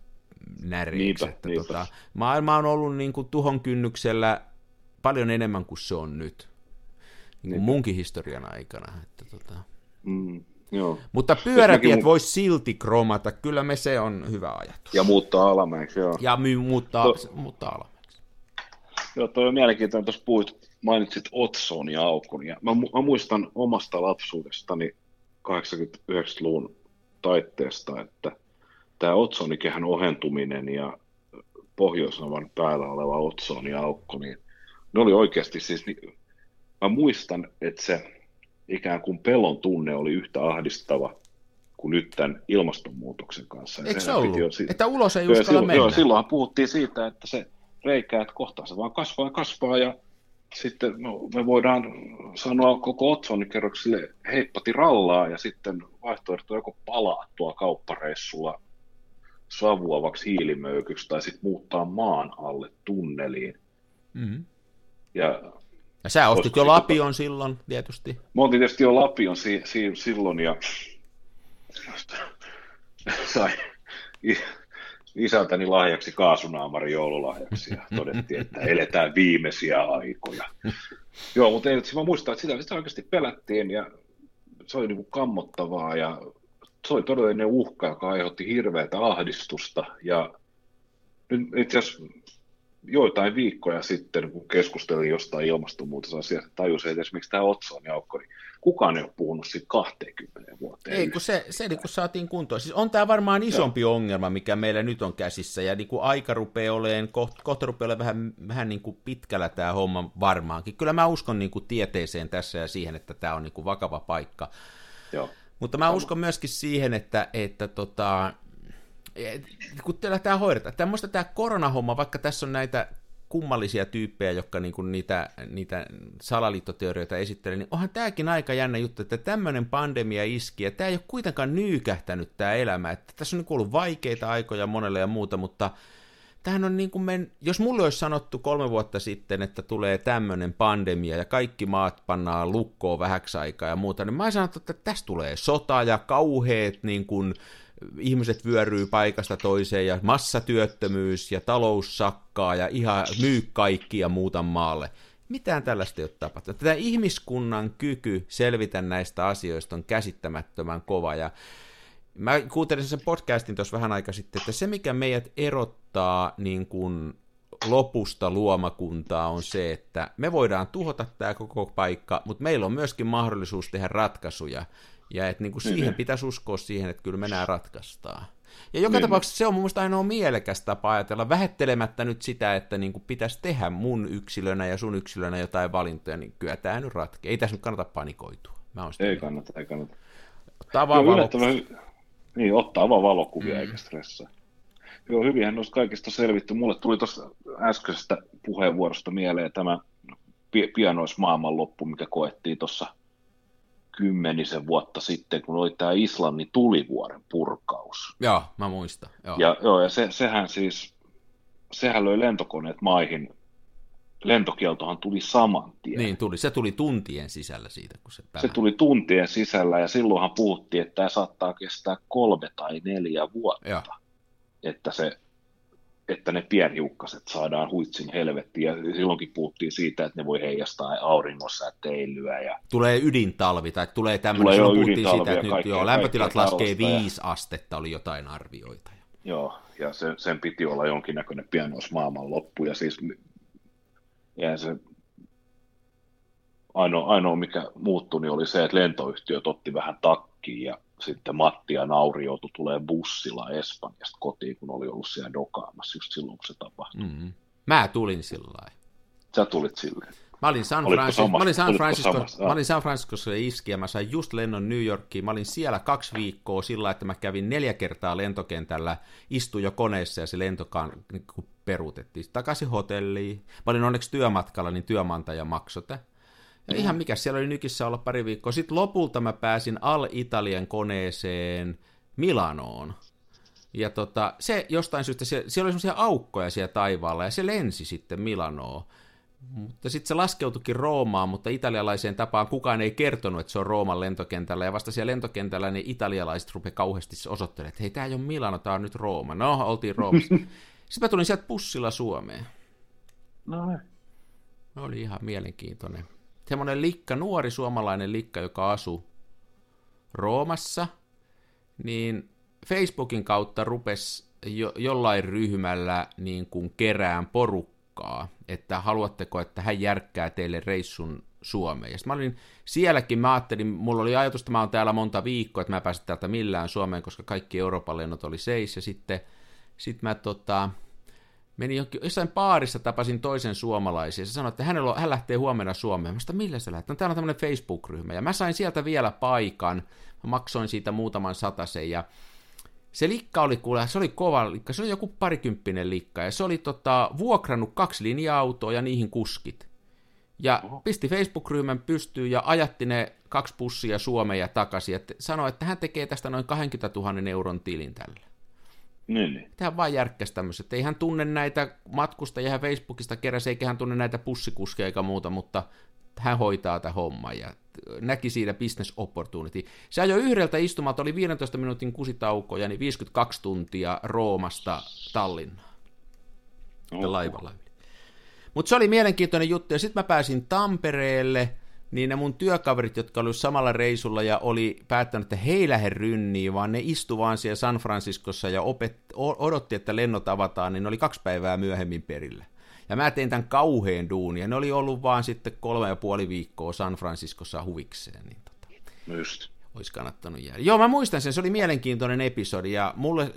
[SPEAKER 2] näreiksi.
[SPEAKER 3] Niinpä,
[SPEAKER 2] että
[SPEAKER 3] niinpä.
[SPEAKER 2] Tota, maailma on ollut niin kuin tuhon kynnyksellä paljon enemmän kuin se on nyt. Niin kuin munkin historian aikana. Että tota.
[SPEAKER 3] Mm, joo.
[SPEAKER 2] Mutta pyörätiet
[SPEAKER 3] mun-
[SPEAKER 2] voisi silti kromata, kyllä me se on hyvä ajatus.
[SPEAKER 3] Ja muuttaa alamäeksi, joo.
[SPEAKER 2] Ja my, muuttaa,
[SPEAKER 3] To-
[SPEAKER 2] muuttaa alamäeksi.
[SPEAKER 3] Joo, toi on mielenkiintoinen, tuossa puhuit, mainitsit Otson ja Aukon. Ja mä, mu- mä, muistan omasta lapsuudestani 80-90-luvun taitteesta, että tämä Otsonikehän ohentuminen ja Pohjoisnavan päällä oleva Otson ja Aukko, niin ne oli oikeasti siis, niin, mä muistan, että se ikään kuin pelon tunne oli yhtä ahdistava kuin nyt tämän ilmastonmuutoksen kanssa. Ja
[SPEAKER 2] Eikö se ollut?
[SPEAKER 3] jo si-
[SPEAKER 2] Että ulos ei
[SPEAKER 3] Joo,
[SPEAKER 2] uskalla
[SPEAKER 3] silloin,
[SPEAKER 2] mennä.
[SPEAKER 3] joo, silloinhan puhuttiin siitä, että se reikä, että kohta se vaan kasvaa ja kasvaa ja sitten no, me voidaan sanoa koko otsonikerrokselle heippati rallaa ja sitten vaihtoehto joko palaa tuo kauppareissulla savuavaksi hiilimöykyksi tai sitten muuttaa maan alle tunneliin.
[SPEAKER 2] Mm-hmm.
[SPEAKER 3] Ja
[SPEAKER 2] Ja sä ostit jo
[SPEAKER 3] se
[SPEAKER 2] Lapion silloin tietysti.
[SPEAKER 3] Mä oltiin tietysti jo Lapion si- si- silloin ja sai isältäni lahjaksi kaasunaamari joululahjaksi ja todettiin, että eletään viimeisiä aikoja. Joo, mutta ei, mä muistan, että sitä, sitä oikeasti pelättiin ja se oli niin kuin kammottavaa ja se oli todellinen uhka, joka aiheutti hirveätä ahdistusta ja nyt itse asiassa joitain viikkoja sitten, kun keskustelin jostain ilmastonmuutosasiasta, tajusin, että esimerkiksi tämä Otson jaukko, niin kukaan ei ole puhunut siitä 20 vuoteen.
[SPEAKER 2] Ei, kun se, se niin kun saatiin kuntoon. Siis on tämä varmaan isompi Joo. ongelma, mikä meillä nyt on käsissä, ja niin kuin aika rupeaa olemaan, kohta, kohta rupeaa olemaan vähän, vähän niin kuin pitkällä tämä homma varmaankin. Kyllä mä uskon niin kuin tieteeseen tässä ja siihen, että tämä on niin kuin vakava paikka.
[SPEAKER 3] Joo.
[SPEAKER 2] Mutta mä uskon myöskin siihen, että, että tota, kun teillä tämä hoidetaan, tämmöistä tämä koronahomma, vaikka tässä on näitä kummallisia tyyppejä, jotka niinku niitä, niitä salaliittoteorioita esittelee, niin onhan tämäkin aika jännä juttu, että tämmöinen pandemia iski, ja tämä ei ole kuitenkaan nyykähtänyt tämä elämä, että tässä on niinku ollut vaikeita aikoja monelle ja muuta, mutta tämähän on niin kuin men... jos mulle olisi sanottu kolme vuotta sitten, että tulee tämmöinen pandemia ja kaikki maat pannaan lukkoon vähäksi aikaa ja muuta, niin mä olisin sanottu, että tästä tulee sota ja kauheet niin kuin ihmiset vyöryy paikasta toiseen ja massatyöttömyys ja talous sakkaa ja ihan myy kaikki ja muuta maalle. Mitään tällaista ei ole tapahtunut. Tätä ihmiskunnan kyky selvitä näistä asioista on käsittämättömän kova ja Mä kuuntelin sen podcastin tuossa vähän aika sitten, että se mikä meidät erottaa niin kuin lopusta luomakuntaa on se, että me voidaan tuhota tämä koko paikka, mutta meillä on myöskin mahdollisuus tehdä ratkaisuja. Ja että niin kuin siihen pitäisi uskoa siihen, että kyllä me nämä ratkaistaan. Ja joka
[SPEAKER 3] Niin.
[SPEAKER 2] tapauksessa se on mun mielestä ainoa mielekäs tapa ajatella, vähettelemättä nyt sitä, että niin kuin pitäisi tehdä mun yksilönä ja sun yksilönä jotain valintoja, niin kyllä tämä nyt ratkee. Ei tässä nyt kannata panikoitua. Mä sitä
[SPEAKER 3] Ei kannata, ei kannata.
[SPEAKER 2] Valo-
[SPEAKER 3] yllättävän, niin, ottaa vaan valokuvia mm. eikä stressaa. Joo, hyvinhän noista kaikista selvitty. Mulle tuli tuossa äskeisestä puheenvuorosta mieleen tämä pi- pianoismaailmanloppu, mikä koettiin tuossa kymmenisen vuotta sitten, kun oli tämä Islannin tulivuoren purkaus.
[SPEAKER 2] Joo, mä muistan. Joo.
[SPEAKER 3] Ja, joo, ja se, sehän siis, sehän löi lentokoneet maihin. Lentokieltohan tuli saman tien.
[SPEAKER 2] Niin tuli, se tuli tuntien sisällä siitä, kun se
[SPEAKER 3] Se
[SPEAKER 2] päällä.
[SPEAKER 3] tuli tuntien sisällä ja silloinhan puhuttiin, että tämä saattaa kestää kolme tai neljä vuotta,
[SPEAKER 2] Joo.
[SPEAKER 3] että, se, että ne pienhiukkaset saadaan huitsin helvettiin. Ja silloinkin puhuttiin siitä, että ne voi heijastaa auringonsäteilyä ja
[SPEAKER 2] Tulee ydintalvi, tai tulee tämmöinen,
[SPEAKER 3] Tulee
[SPEAKER 2] silloin puhuttiin siitä,
[SPEAKER 3] ja
[SPEAKER 2] että nyt joo, lämpötilat laskee
[SPEAKER 3] tällaista ja-
[SPEAKER 2] viisi astetta, oli jotain arvioita.
[SPEAKER 3] Joo, ja se, sen piti olla jonkinnäköinen pienoismaailman loppu, ja siis ja se ainoa, ainoa, mikä muuttui, niin oli se, että lentoyhtiöt otti vähän takkiin, ja sitten Matti ja Nauri joutui tulee bussilla Espanjasta kotiin, kun oli ollut siellä dokaamassa just silloin, kun se tapahtui.
[SPEAKER 2] Mm-hmm. Mä tulin sillä.
[SPEAKER 3] Sä tulit silleen.
[SPEAKER 2] Mä olin San, Francisco, mä olin San, Francisco, mä olin San Franciscossa ja iski ja mä sain just lennon New Yorkiin. Mä olin siellä kaksi viikkoa sillä, että mä kävin neljä kertaa lentokentällä, istuin jo koneessa ja se lentokaan niin peruutettiin. Takaisin hotelliin. Mä olin onneksi työmatkalla, niin työmantaja maksoi. Ja ihan mikä siellä oli nykissä olla pari viikkoa. Sitten lopulta mä pääsin Al-Italian koneeseen Milanoon. Ja tota, se jostain syystä, siellä, siellä oli semmoisia aukkoja siellä taivaalla, ja se lensi sitten Milanoon. Mutta sitten se laskeutukin Roomaan, mutta italialaiseen tapaan kukaan ei kertonut, että se on Rooman lentokentällä. Ja vasta siellä lentokentällä niin italialaiset rupeaa kauheasti osoittelemaan, että hei, tämä ei ole Milano, tämä on nyt Rooma. No, oltiin Roomassa. (laughs) sitten mä tulin sieltä pussilla Suomeen.
[SPEAKER 3] No niin.
[SPEAKER 2] Oli ihan mielenkiintoinen. Semmoinen likka, nuori suomalainen likka, joka asuu Roomassa, niin Facebookin kautta rupesi jo, jollain ryhmällä niin kuin kerään porukkaa, että haluatteko, että hän järkkää teille reissun Suomeen. Ja mä olin sielläkin, mä ajattelin, mulla oli ajatus, että mä oon täällä monta viikkoa, että mä pääsin täältä millään Suomeen, koska kaikki Euroopan lennot oli seis, ja sitten sit mä tota, menin jokin, jossain baarissa tapasin toisen suomalaisen, ja se sanoi, että hänellä on, hän lähtee huomenna Suomeen. Mä sanoin, millä sä lähdet? No täällä on tämmöinen Facebook-ryhmä, ja mä sain sieltä vielä paikan, mä maksoin siitä muutaman satasen, ja se likka oli kuule, se oli kova likka, se oli joku parikymppinen likka, ja se oli tota, vuokrannut kaksi linja-autoa ja niihin kuskit. Ja Oho. pisti Facebook-ryhmän pystyyn ja ajatti ne kaksi pussia Suomeen ja takaisin, ja sanoi, että hän tekee tästä noin 20 000 euron tilin tällä.
[SPEAKER 3] Niin, niin.
[SPEAKER 2] Tämä vaan järkkäsi tämmöiset. Ei hän tunne näitä matkustajia, Facebookista keräsi, eikä hän tunne näitä pussikuskeja eikä muuta, mutta hän hoitaa tätä hommaa ja näki siinä business opportunity. Se ajoi yhdeltä istumalta, oli 15 minuutin kusitauko ja niin 52 tuntia Roomasta Tallinnaan. Oh. laivalla yli. Mutta se oli mielenkiintoinen juttu, ja sitten mä pääsin Tampereelle, niin ne mun työkaverit, jotka olivat samalla reisulla ja oli päättänyt, että he ei lähde rynniin, vaan ne istu vaan siellä San Franciscossa ja opet, odotti, että lennot avataan, niin ne oli kaksi päivää myöhemmin perillä. Ja mä tein tämän kauheen duunia. Ne oli ollut vaan sitten kolme ja puoli viikkoa San Franciscossa huvikseen. Niin tota,
[SPEAKER 3] Just.
[SPEAKER 2] Olisi kannattanut jäädä. Joo, mä muistan sen, se oli mielenkiintoinen episodi, ja mulle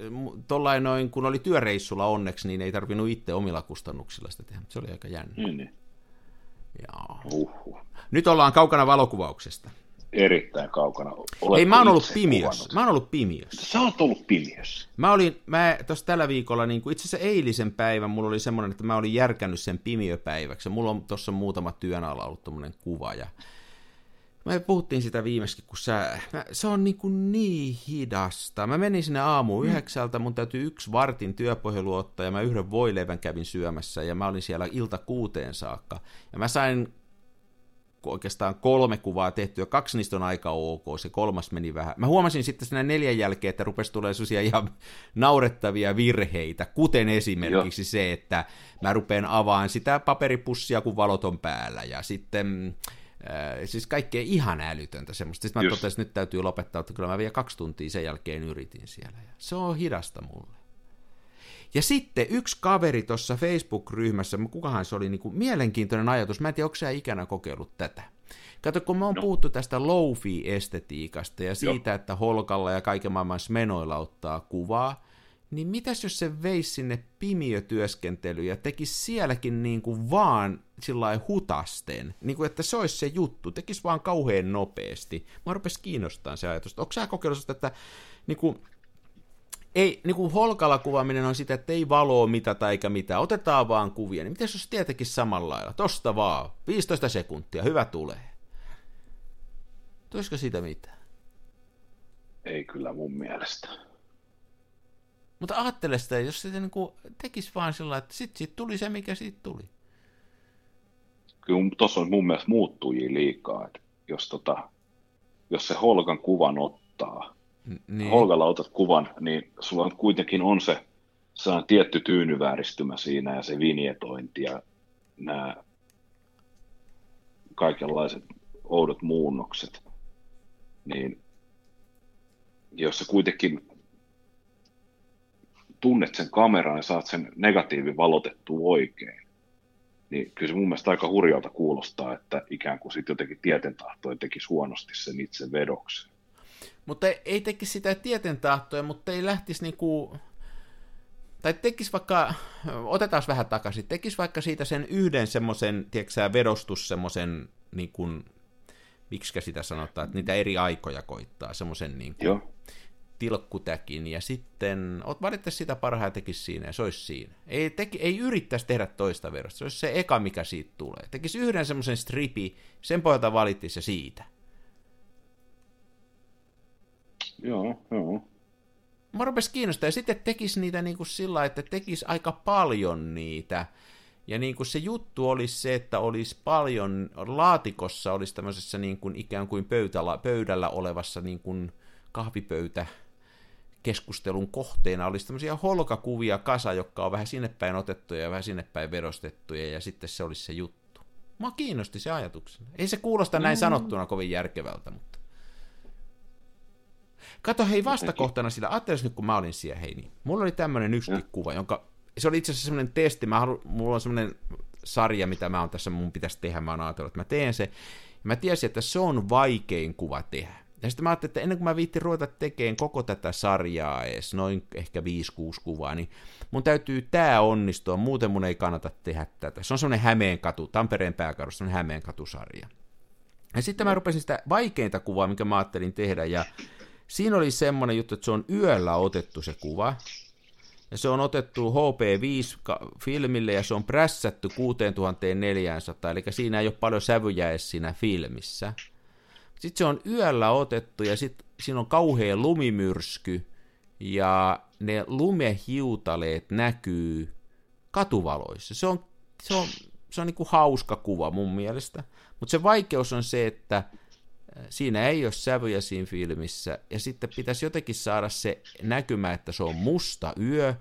[SPEAKER 2] tollain noin, kun oli työreissulla onneksi, niin ei tarvinnut itse omilla kustannuksilla sitä tehdä. Se oli aika jännä.
[SPEAKER 3] Niin, niin.
[SPEAKER 2] Joo. Uhuh. Nyt ollaan kaukana valokuvauksesta
[SPEAKER 3] erittäin kaukana.
[SPEAKER 2] Olet Ei, mä oon ollut pimiössä. Mä oon ollut pimiössä.
[SPEAKER 3] Sä oot ollut pimiössä.
[SPEAKER 2] Mä olin, mä tuossa tällä viikolla, niin kuin itse asiassa eilisen päivän, mulla oli semmoinen, että mä olin järkännyt sen pimiöpäiväksi. Mulla on tuossa muutama työn alla ollut tommonen kuva, ja me puhuttiin sitä viimeksi, kun sä, mä, se on niin, kuin niin hidasta. Mä menin sinne aamu mm. yhdeksältä, mun täytyy yksi vartin työpohjelu ottaa, ja mä yhden voileivän kävin syömässä, ja mä olin siellä ilta kuuteen saakka. Ja mä sain oikeastaan kolme kuvaa tehty, ja kaksi niistä on aika ok, se kolmas meni vähän. Mä huomasin sitten sinne neljän jälkeen, että rupesi tulee sellaisia ihan naurettavia virheitä, kuten esimerkiksi Joo. se, että mä rupean avaan sitä paperipussia, kun valot on päällä, ja sitten äh, siis kaikkea ihan älytöntä semmoista. Sitten mä totesin, että nyt täytyy lopettaa, että kyllä mä vielä kaksi tuntia sen jälkeen yritin siellä. Ja se on hidasta mulle. Ja sitten yksi kaveri tuossa Facebook-ryhmässä, kukahan se oli, niin kuin mielenkiintoinen ajatus, mä en tiedä, onko sä ikänä kokeillut tätä. Kato, kun me on no. puhuttu tästä low-estetiikasta ja siitä, Joo. että holkalla ja kaiken maailman menoilla ottaa kuvaa, niin mitäs jos se veisi sinne pimiötyöskentelyyn ja tekisi sielläkin niin kuin vaan sillä hutasten, niin kuin että se olisi se juttu, tekisi vaan kauhean nopeasti. Mä rupesi kiinnostaa se ajatus. Onko sä kokeillut että niin kuin, ei, niin kuin holkalla kuvaaminen on sitä, että ei valoa mitata eikä mitään, otetaan vaan kuvia, niin miten jos tietenkin samalla lailla, tosta vaan, 15 sekuntia, hyvä tulee. Tuisiko siitä mitään?
[SPEAKER 3] Ei kyllä mun mielestä.
[SPEAKER 2] Mutta ajattele sitä, jos sitä niin tekisi vaan sillä että sit tuli se, mikä siitä tuli.
[SPEAKER 3] Kyllä tuossa on mun mielestä muuttujia liikaa, että jos, tota, jos se holkan kuvan ottaa, niin. Holgalla otat kuvan, niin sulla on kuitenkin on se sellainen tietty tyynyvääristymä siinä ja se vinjetointi ja nämä kaikenlaiset oudot muunnokset. Niin jos sä kuitenkin tunnet sen kameran ja saat sen negatiivin valotettua oikein, niin kyllä se mun mielestä aika hurjalta kuulostaa, että ikään kuin sitten jotenkin tietentahtoin tekisi huonosti sen itse vedoksen.
[SPEAKER 2] Mutta ei, ei tekisi sitä tietentahtoja, mutta ei lähtisi niinku... Tai tekisi vaikka, otetaan vähän takaisin, tekisi vaikka siitä sen yhden semmoisen, tiedätkö vedostus semmoisen, niin kuin, miksi sitä sanotaan, että niitä eri aikoja koittaa, semmoisen niin kuin, Joo. tilkkutäkin, ja sitten ot valittaisi sitä parhaan tekisi siinä, ja se olisi siinä. Ei, teki, ei yrittäisi tehdä toista verosta, se olisi se eka, mikä siitä tulee. Tekisi yhden semmoisen stripi, sen pohjalta valittisi ja siitä.
[SPEAKER 3] Joo, joo.
[SPEAKER 2] Mä rupes kiinnostaa, ja sitten tekisi niitä niin kuin sillä että tekisi aika paljon niitä, Ja niin kuin se juttu olisi se, että olisi paljon, laatikossa olisi tämmöisessä niin kuin ikään kuin pöytällä, pöydällä olevassa niin kuin kahvipöytä keskustelun kohteena olisi tämmöisiä holkakuvia kasa, jotka on vähän sinne päin otettuja ja vähän sinne päin vedostettuja, ja sitten se olisi se juttu. Mua kiinnosti se ajatuksena. Ei se kuulosta näin mm. sanottuna kovin järkevältä, mutta... Kato, hei vastakohtana sillä, ajattelis nyt kun mä olin siellä, hei niin. Mulla oli tämmöinen yksi kuva, jonka, se oli itse asiassa semmoinen testi, mä halu, mulla on semmoinen sarja, mitä mä oon tässä, mun pitäisi tehdä, mä oon ajatellut, että mä teen se. Ja mä tiesin, että se on vaikein kuva tehdä. Ja sitten mä ajattelin, että ennen kuin mä viittin ruveta tekemään koko tätä sarjaa edes, noin ehkä 5-6 kuvaa, niin mun täytyy tää onnistua, muuten mun ei kannata tehdä tätä. Se on semmoinen Hämeenkatu, Tampereen pääkadussa, semmoinen Hämeenkatusarja. Ja sitten mä rupesin sitä vaikeinta kuvaa, mikä mä ajattelin tehdä, ja siinä oli semmoinen juttu, että se on yöllä otettu se kuva, ja se on otettu HP5-filmille, ja se on prässätty 6400, eli siinä ei ole paljon sävyjä edes siinä filmissä. Sitten se on yöllä otettu ja sitten siinä on kauhea lumimyrsky ja ne lumehiutaleet näkyy katuvaloissa. Se on, se on, se on niin kuin hauska kuva mun mielestä. Mutta se vaikeus on se, että siinä ei ole sävyjä siinä filmissä, ja sitten pitäisi jotenkin saada se näkymä, että se on musta yö,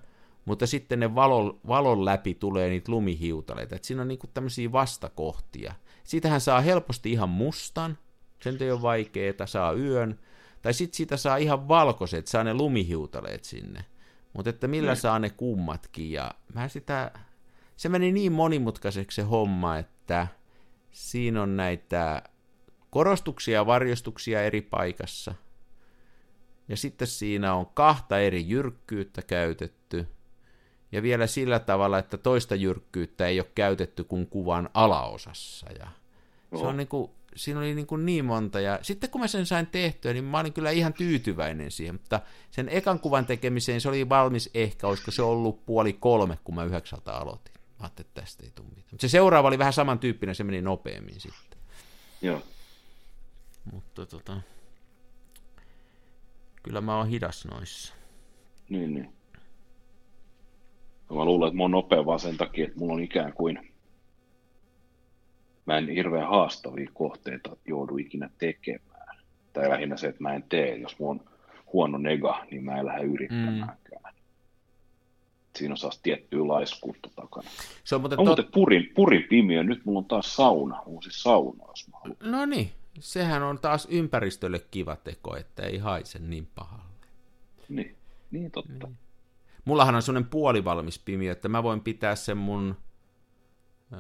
[SPEAKER 2] mutta sitten ne valon, valon läpi tulee niitä lumihiutaleita. Et siinä on niinku tämmöisiä vastakohtia. Siitähän saa helposti ihan mustan, sen ei ole vaikeeta, saa yön, tai sitten siitä saa ihan valkoiset, saa ne lumihiutaleet sinne. Mutta että millä. Niin. saa ne kummatkin, ja mä sitä, se meni niin monimutkaiseksi se homma, että siinä on näitä korostuksia ja varjostuksia eri paikassa, ja sitten siinä on kahta eri jyrkkyyttä käytetty, ja vielä sillä tavalla, että toista jyrkkyyttä ei ole käytetty kuin kuvan alaosassa, ja se on niin kuin, siinä oli niin, kuin niin monta, ja sitten kun mä sen sain tehtyä, niin mä olin kyllä ihan tyytyväinen siihen, mutta sen ekan kuvan tekemiseen se oli valmis ehkä, olisiko se ollut puoli kolme, kun mä yhdeksältä aloitin. Mä ajattelin, että tästä ei tule mitään. Mutta se seuraava oli vähän samantyyppinen, se meni nopeammin sitten.
[SPEAKER 3] Joo.
[SPEAKER 2] Mutta tota, kyllä mä oon hidas noissa.
[SPEAKER 3] Niin, niin. Mä luulen, että mä oon nopea vaan sen takia, että mulla on ikään kuin mä en hirveän haastavia kohteita joudu ikinä tekemään. Tai lähinnä se, että mä en tee. Jos mulla on huono nega, niin mä en lähde yrittämäänkään. Mm. Siinä on taas tiettyä laiskuutta takana.
[SPEAKER 2] Se on muuten,
[SPEAKER 3] on tot... muuten purin, purin pimiö. Nyt mulla on taas sauna, uusi sauna, jos mä haluan.
[SPEAKER 2] No niin, sehän on taas ympäristölle kiva teko, että ei haise niin pahalle.
[SPEAKER 3] Niin, niin totta. Niin.
[SPEAKER 2] Mullahan on sellainen puolivalmis pimiö, että mä voin pitää sen mun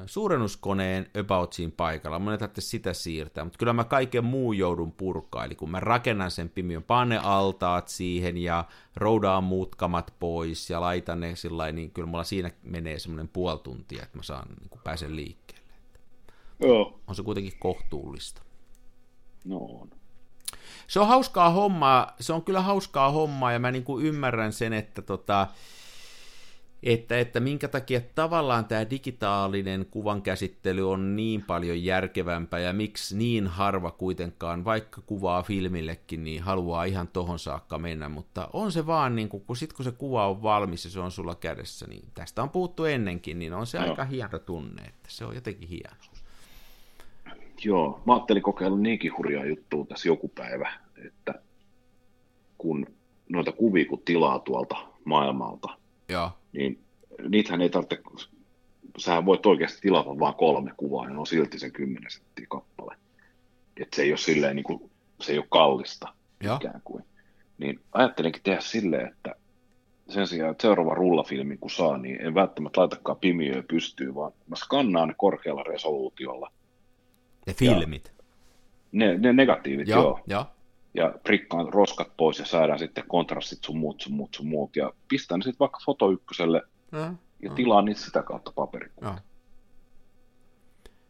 [SPEAKER 2] suurennuskoneen about siinä paikalla. Mun ei tarvitse sitä siirtää, mutta kyllä mä kaiken muu joudun purkaa. Eli kun mä rakennan sen pimiön, pane altaat siihen ja roudaan muutkamat pois ja laitan ne sillä niin kyllä mulla siinä menee semmoinen puoli tuntia, että mä saan niin pääsen liikkeelle.
[SPEAKER 3] Joo.
[SPEAKER 2] On se kuitenkin kohtuullista.
[SPEAKER 3] No on.
[SPEAKER 2] Se on hauskaa hommaa, se on kyllä hauskaa hommaa ja mä niin kuin ymmärrän sen, että tota, että, että minkä takia tavallaan tämä digitaalinen kuvan käsittely on niin paljon järkevämpää ja miksi niin harva kuitenkaan, vaikka kuvaa filmillekin, niin haluaa ihan tohon saakka mennä, mutta on se vaan, niin kun, kun sit kun se kuva on valmis ja se on sulla kädessä, niin tästä on puhuttu ennenkin, niin on se no. aika hieno tunne, että se on jotenkin hieno.
[SPEAKER 3] Joo, mä ajattelin kokeilla niinkin hurjaa juttua tässä joku päivä, että kun noita kuvia kun tilaa tuolta maailmalta,
[SPEAKER 2] Joo.
[SPEAKER 3] niin niitähän ei tarvitse, sähän voit oikeasti tilata vain kolme kuvaa, ja ne on silti sen kymmenen senttiä kappale. Että se ei ole silleen, niin kuin, se ei ole kallista
[SPEAKER 2] Joo.
[SPEAKER 3] ikään kuin. Niin ajattelinkin tehdä silleen, että sen sijaan, että seuraava rullafilmi kun saa, niin en välttämättä laitakaan pimiöä pystyyn, vaan mä skannaan ne korkealla resoluutiolla.
[SPEAKER 2] Ne filmit? Ja
[SPEAKER 3] ne, ne negatiivit, joo. joo.
[SPEAKER 2] joo
[SPEAKER 3] ja prikkaan roskat pois ja saadaan sitten kontrastit sun muut, sun muut, sun muut ja pistän sitten vaikka foto ykköselle ja, ja tilaan niitä sitä kautta paperikuvia.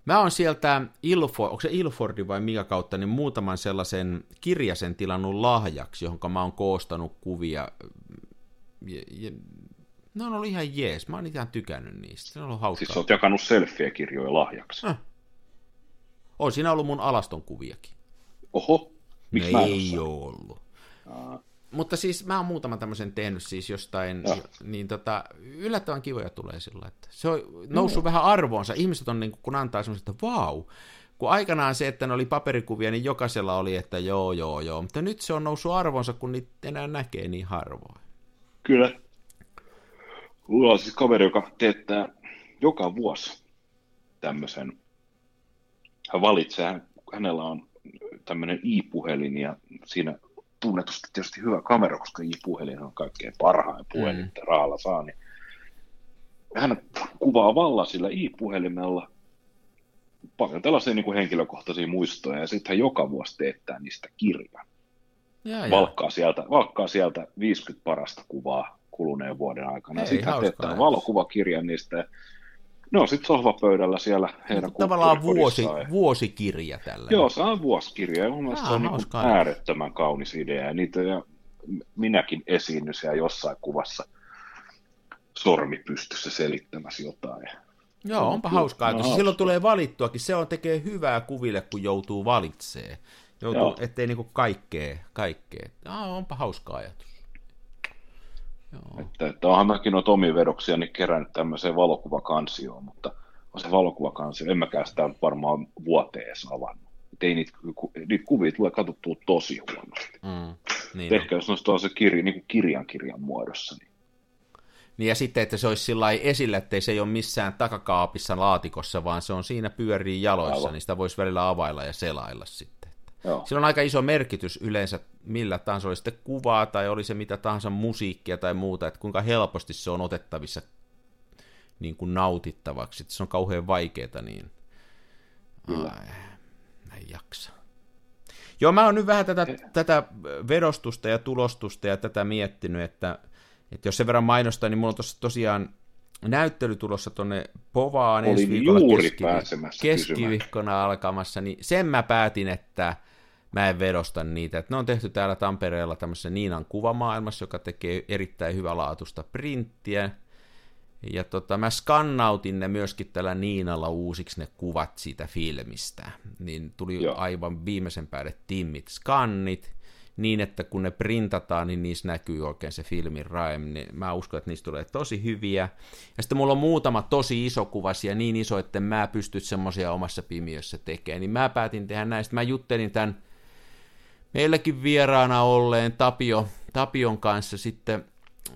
[SPEAKER 2] Mä oon sieltä, Ilford, onko se Ilfordi vai mikä kautta, niin muutaman sellaisen kirjasen tilannut lahjaksi, johon mä oon koostanut kuvia. Ja, ja, ne on ollut ihan jees, mä oon ihan tykännyt niistä, se on ollut hauskaa.
[SPEAKER 3] Siis oot jakanut selfie-kirjoja lahjaksi? Äh.
[SPEAKER 2] On siinä ollut mun alaston kuviakin.
[SPEAKER 3] Oho,
[SPEAKER 2] Miksi no ei ole ollut. mutta siis mä oon muutaman tämmöisen tehnyt siis jostain,
[SPEAKER 3] Joo.
[SPEAKER 2] niin tota, yllättävän kivoja tulee sillä, että se on noussut vähän arvoonsa. Ihmiset on niin kuin, kun antaa semmoista, että vau, kun aikanaan se, että ne oli paperikuvia, niin jokaisella oli, että joo, joo, joo, mutta nyt se on noussut arvonsa, kun niitä enää näkee niin harvoin.
[SPEAKER 3] Kyllä. Mulla on siis kaveri, joka teettää joka vuosi tämmöisen. Hän valitsee, hänellä on tämmöinen i-puhelin ja siinä tunnetusti tietysti hyvä kamera, koska i-puhelin on kaikkein parhain puhelin,
[SPEAKER 2] Mm.
[SPEAKER 3] mitä rahalla saa, niin hän kuvaa valla sillä i-puhelimella paljon tällaisia niin kuin henkilökohtaisia muistoja, ja sitten hän joka vuosi teettää niistä kirjan.
[SPEAKER 2] Ja, ja.
[SPEAKER 3] Valkkaa sieltä, valkkaa sieltä 50 parasta kuvaa kuluneen vuoden aikana. Sitten hän teettää valokuvakirjan niistä. Ne on sitten sohvapöydällä siellä heidän
[SPEAKER 2] Tavallaan vuosi, vuosikirja tällä.
[SPEAKER 3] Joo, se on vuosikirja. Ja mun mielestä se on niin äärettömän kaunis idea. Ja niitä, ja minäkin esiinnyn siellä jossain kuvassa sormi pystyssä selittämässä jotain.
[SPEAKER 2] Joo, onpa
[SPEAKER 3] No,
[SPEAKER 2] hauska
[SPEAKER 3] no, hauska.
[SPEAKER 2] Silloin tulee valittuakin. Se on tekee hyvää kuville, kun joutuu valitsee. Joutuu,
[SPEAKER 3] Joo.
[SPEAKER 2] ettei niinku kaikkea, kaikkea. Ah, onpa hauska ajatus. Joo.
[SPEAKER 3] Että, että onhan mäkin noita omia vedoksia niin kerännyt tämmöiseen valokuvakansioon, mutta on se valokuvakansio, en mäkään sitä varmaan vuoteen avannut. Et ei niitä, ku- niitä kuvia tulee katsottua tosi huonosti.
[SPEAKER 2] Mm, niin.
[SPEAKER 3] Ehkä jos noista on se kirja, niin kuin kirjan kirjan muodossa, niin
[SPEAKER 2] niin ja sitten, että se olisi sillä esillä, ettei se ei ole missään takakaapissa laatikossa, vaan se on siinä pyörii jaloissa,
[SPEAKER 3] Aivan.
[SPEAKER 2] niin sitä voisi välillä availla ja selailla sitten.
[SPEAKER 3] Joo.
[SPEAKER 2] Sillä on aika iso merkitys yleensä, millä tahansa oli sitten kuvaa tai oli se mitä tahansa musiikkia tai muuta, että kuinka helposti se on otettavissa niin kuin nautittavaksi. Että se on kauhean vaikeaa, niin
[SPEAKER 3] Kyllä.
[SPEAKER 2] Ai, mä en jaksa. Joo, mä oon nyt vähän tätä, tätä vedostusta ja tulostusta ja tätä miettinyt, että, että jos sen verran mainostaa, niin mulla on tossa tosiaan näyttely tulossa tuonne Povaan
[SPEAKER 3] Olin
[SPEAKER 2] ensi viikolla
[SPEAKER 3] juuri
[SPEAKER 2] keskivi- keskiviikkona alkamassa, niin sen mä päätin, että mä en vedosta niitä. Että ne on tehty täällä Tampereella tämmöisessä Niinan kuvamaailmassa, joka tekee erittäin hyvälaatuista printtiä. Ja tota, mä skannautin ne myöskin tällä Niinalla uusiksi ne kuvat siitä filmistä. Niin tuli
[SPEAKER 3] Joo.
[SPEAKER 2] aivan viimeisen päälle timmit skannit, niin että kun ne printataan, niin niissä näkyy oikein se filmin raim. Niin mä uskon, että niistä tulee tosi hyviä. Ja sitten mulla on muutama tosi iso kuvasia, niin iso, että mä pysty semmoisia omassa pimiössä tekemään. Niin mä päätin tehdä näistä. Mä juttelin tämän meilläkin vieraana olleen Tapio, Tapion kanssa sitten,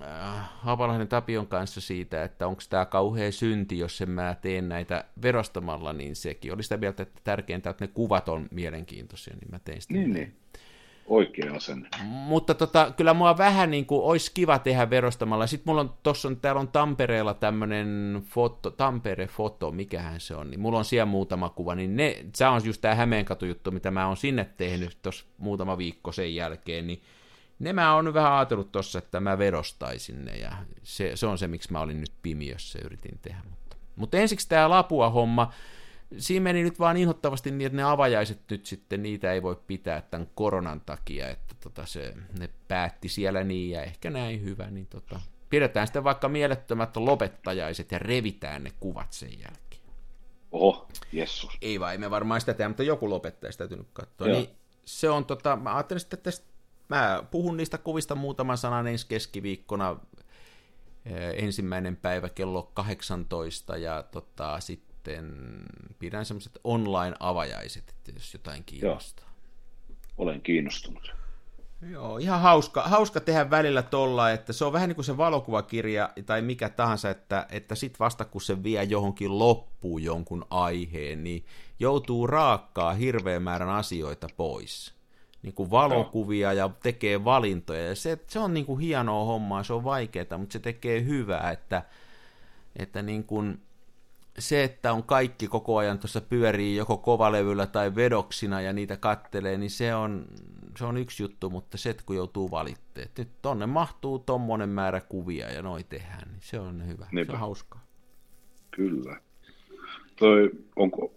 [SPEAKER 2] äh, Hapalahden Tapion kanssa siitä, että onko tämä kauhea synti, jos en mä teen näitä verostamalla, niin sekin oli sitä mieltä, että tärkeintä, että ne kuvat on mielenkiintoisia, niin mä tein sitä.
[SPEAKER 3] Niin, niin. Oikea asenne.
[SPEAKER 2] Mutta tota, kyllä mua vähän niin kuin olisi kiva tehdä verostamalla. Sitten mulla on, tossa on, täällä on Tampereella tämmöinen foto, Tampere-foto, mikähän se on, niin mulla on siellä muutama kuva, niin ne, se on just tämä Hämeenkatu-juttu, mitä mä oon sinne tehnyt tuossa muutama viikko sen jälkeen, niin ne mä oon vähän ajatellut tossa, että mä verostaisin ne, ja se, se on se, miksi mä olin nyt pimiössä yritin tehdä. Mutta, mutta ensiksi tämä Lapua-homma, siinä meni nyt vaan inhottavasti niin, että ne avajaiset nyt sitten, niitä ei voi pitää tämän koronan takia, että tota se, ne päätti siellä niin ja ehkä näin hyvä, niin tota, pidetään sitten vaikka mielettömät lopettajaiset ja revitään ne kuvat sen jälkeen.
[SPEAKER 3] Oho, jessus.
[SPEAKER 2] Ei vai, me varmaan sitä tehdä, mutta joku lopettaja täytyy nyt katsoa.
[SPEAKER 3] Joo.
[SPEAKER 2] Niin se on tota, mä ajattelin sitten, että tästä, mä puhun niistä kuvista muutaman sanan ensi keskiviikkona, eh, ensimmäinen päivä kello 18 ja tota, sitten pidän semmoiset online-avajaiset, että jos jotain kiinnostaa.
[SPEAKER 3] Olen kiinnostunut.
[SPEAKER 2] Joo, ihan hauska, hauska tehdä välillä tolla, että se on vähän niin kuin se valokuvakirja tai mikä tahansa, että, että sit vasta kun se vie johonkin loppuun jonkun aiheen, niin joutuu raakkaa hirveän määrän asioita pois. Niin kuin valokuvia ja tekee valintoja. Ja se, se on niin kuin hienoa hommaa, se on vaikeaa, mutta se tekee hyvää, että, että niin kuin, se, että on kaikki koko ajan tuossa pyörii joko kovalevyllä tai vedoksina ja niitä kattelee, niin se on, se on yksi juttu, mutta se, että kun joutuu valitteen, että nyt tonne mahtuu tommonen määrä kuvia ja noi tehdään, niin se on hyvä,
[SPEAKER 3] Niinpä.
[SPEAKER 2] se on hauskaa.
[SPEAKER 3] Kyllä. Toi, onko,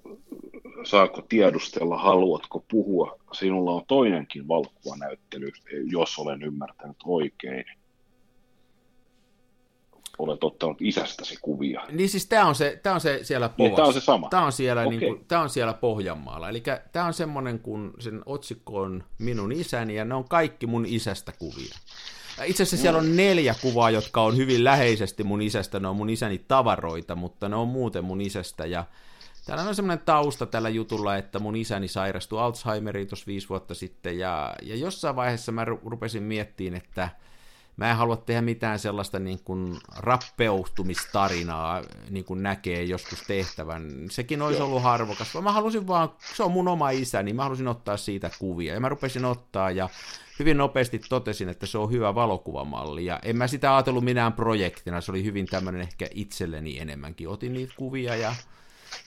[SPEAKER 3] saako tiedustella, haluatko puhua? Sinulla on toinenkin valokuvanäyttely, jos olen ymmärtänyt oikein. Olet ottanut isästäsi kuvia.
[SPEAKER 2] Niin siis tämä on se, tää on se siellä.
[SPEAKER 3] Niin, tämä on se sama.
[SPEAKER 2] Tämä on siellä,
[SPEAKER 3] Okei.
[SPEAKER 2] niin kuin, tää on siellä Pohjanmaalla. Eli tämä on semmoinen, kun sen otsikko on minun isäni, ja ne on kaikki mun isästä kuvia. Itse asiassa siellä on neljä kuvaa, jotka on hyvin läheisesti mun isästä. Ne on mun isäni tavaroita, mutta ne on muuten mun isästä. Ja täällä on semmoinen tausta tällä jutulla, että mun isäni sairastui Alzheimeriin tuossa viisi vuotta sitten. Ja, ja jossain vaiheessa mä ru- rupesin miettimään, että mä en halua tehdä mitään sellaista niin kuin rappeutumistarinaa, niin kuin näkee joskus tehtävän. Sekin olisi ollut harvokas, vaan mä halusin vaan, se on mun oma isä, niin mä halusin ottaa siitä kuvia. Ja mä rupesin ottaa ja hyvin nopeasti totesin, että se on hyvä valokuvamalli. Ja en mä sitä ajatellut minään projektina, se oli hyvin tämmöinen ehkä itselleni enemmänkin. Otin niitä kuvia ja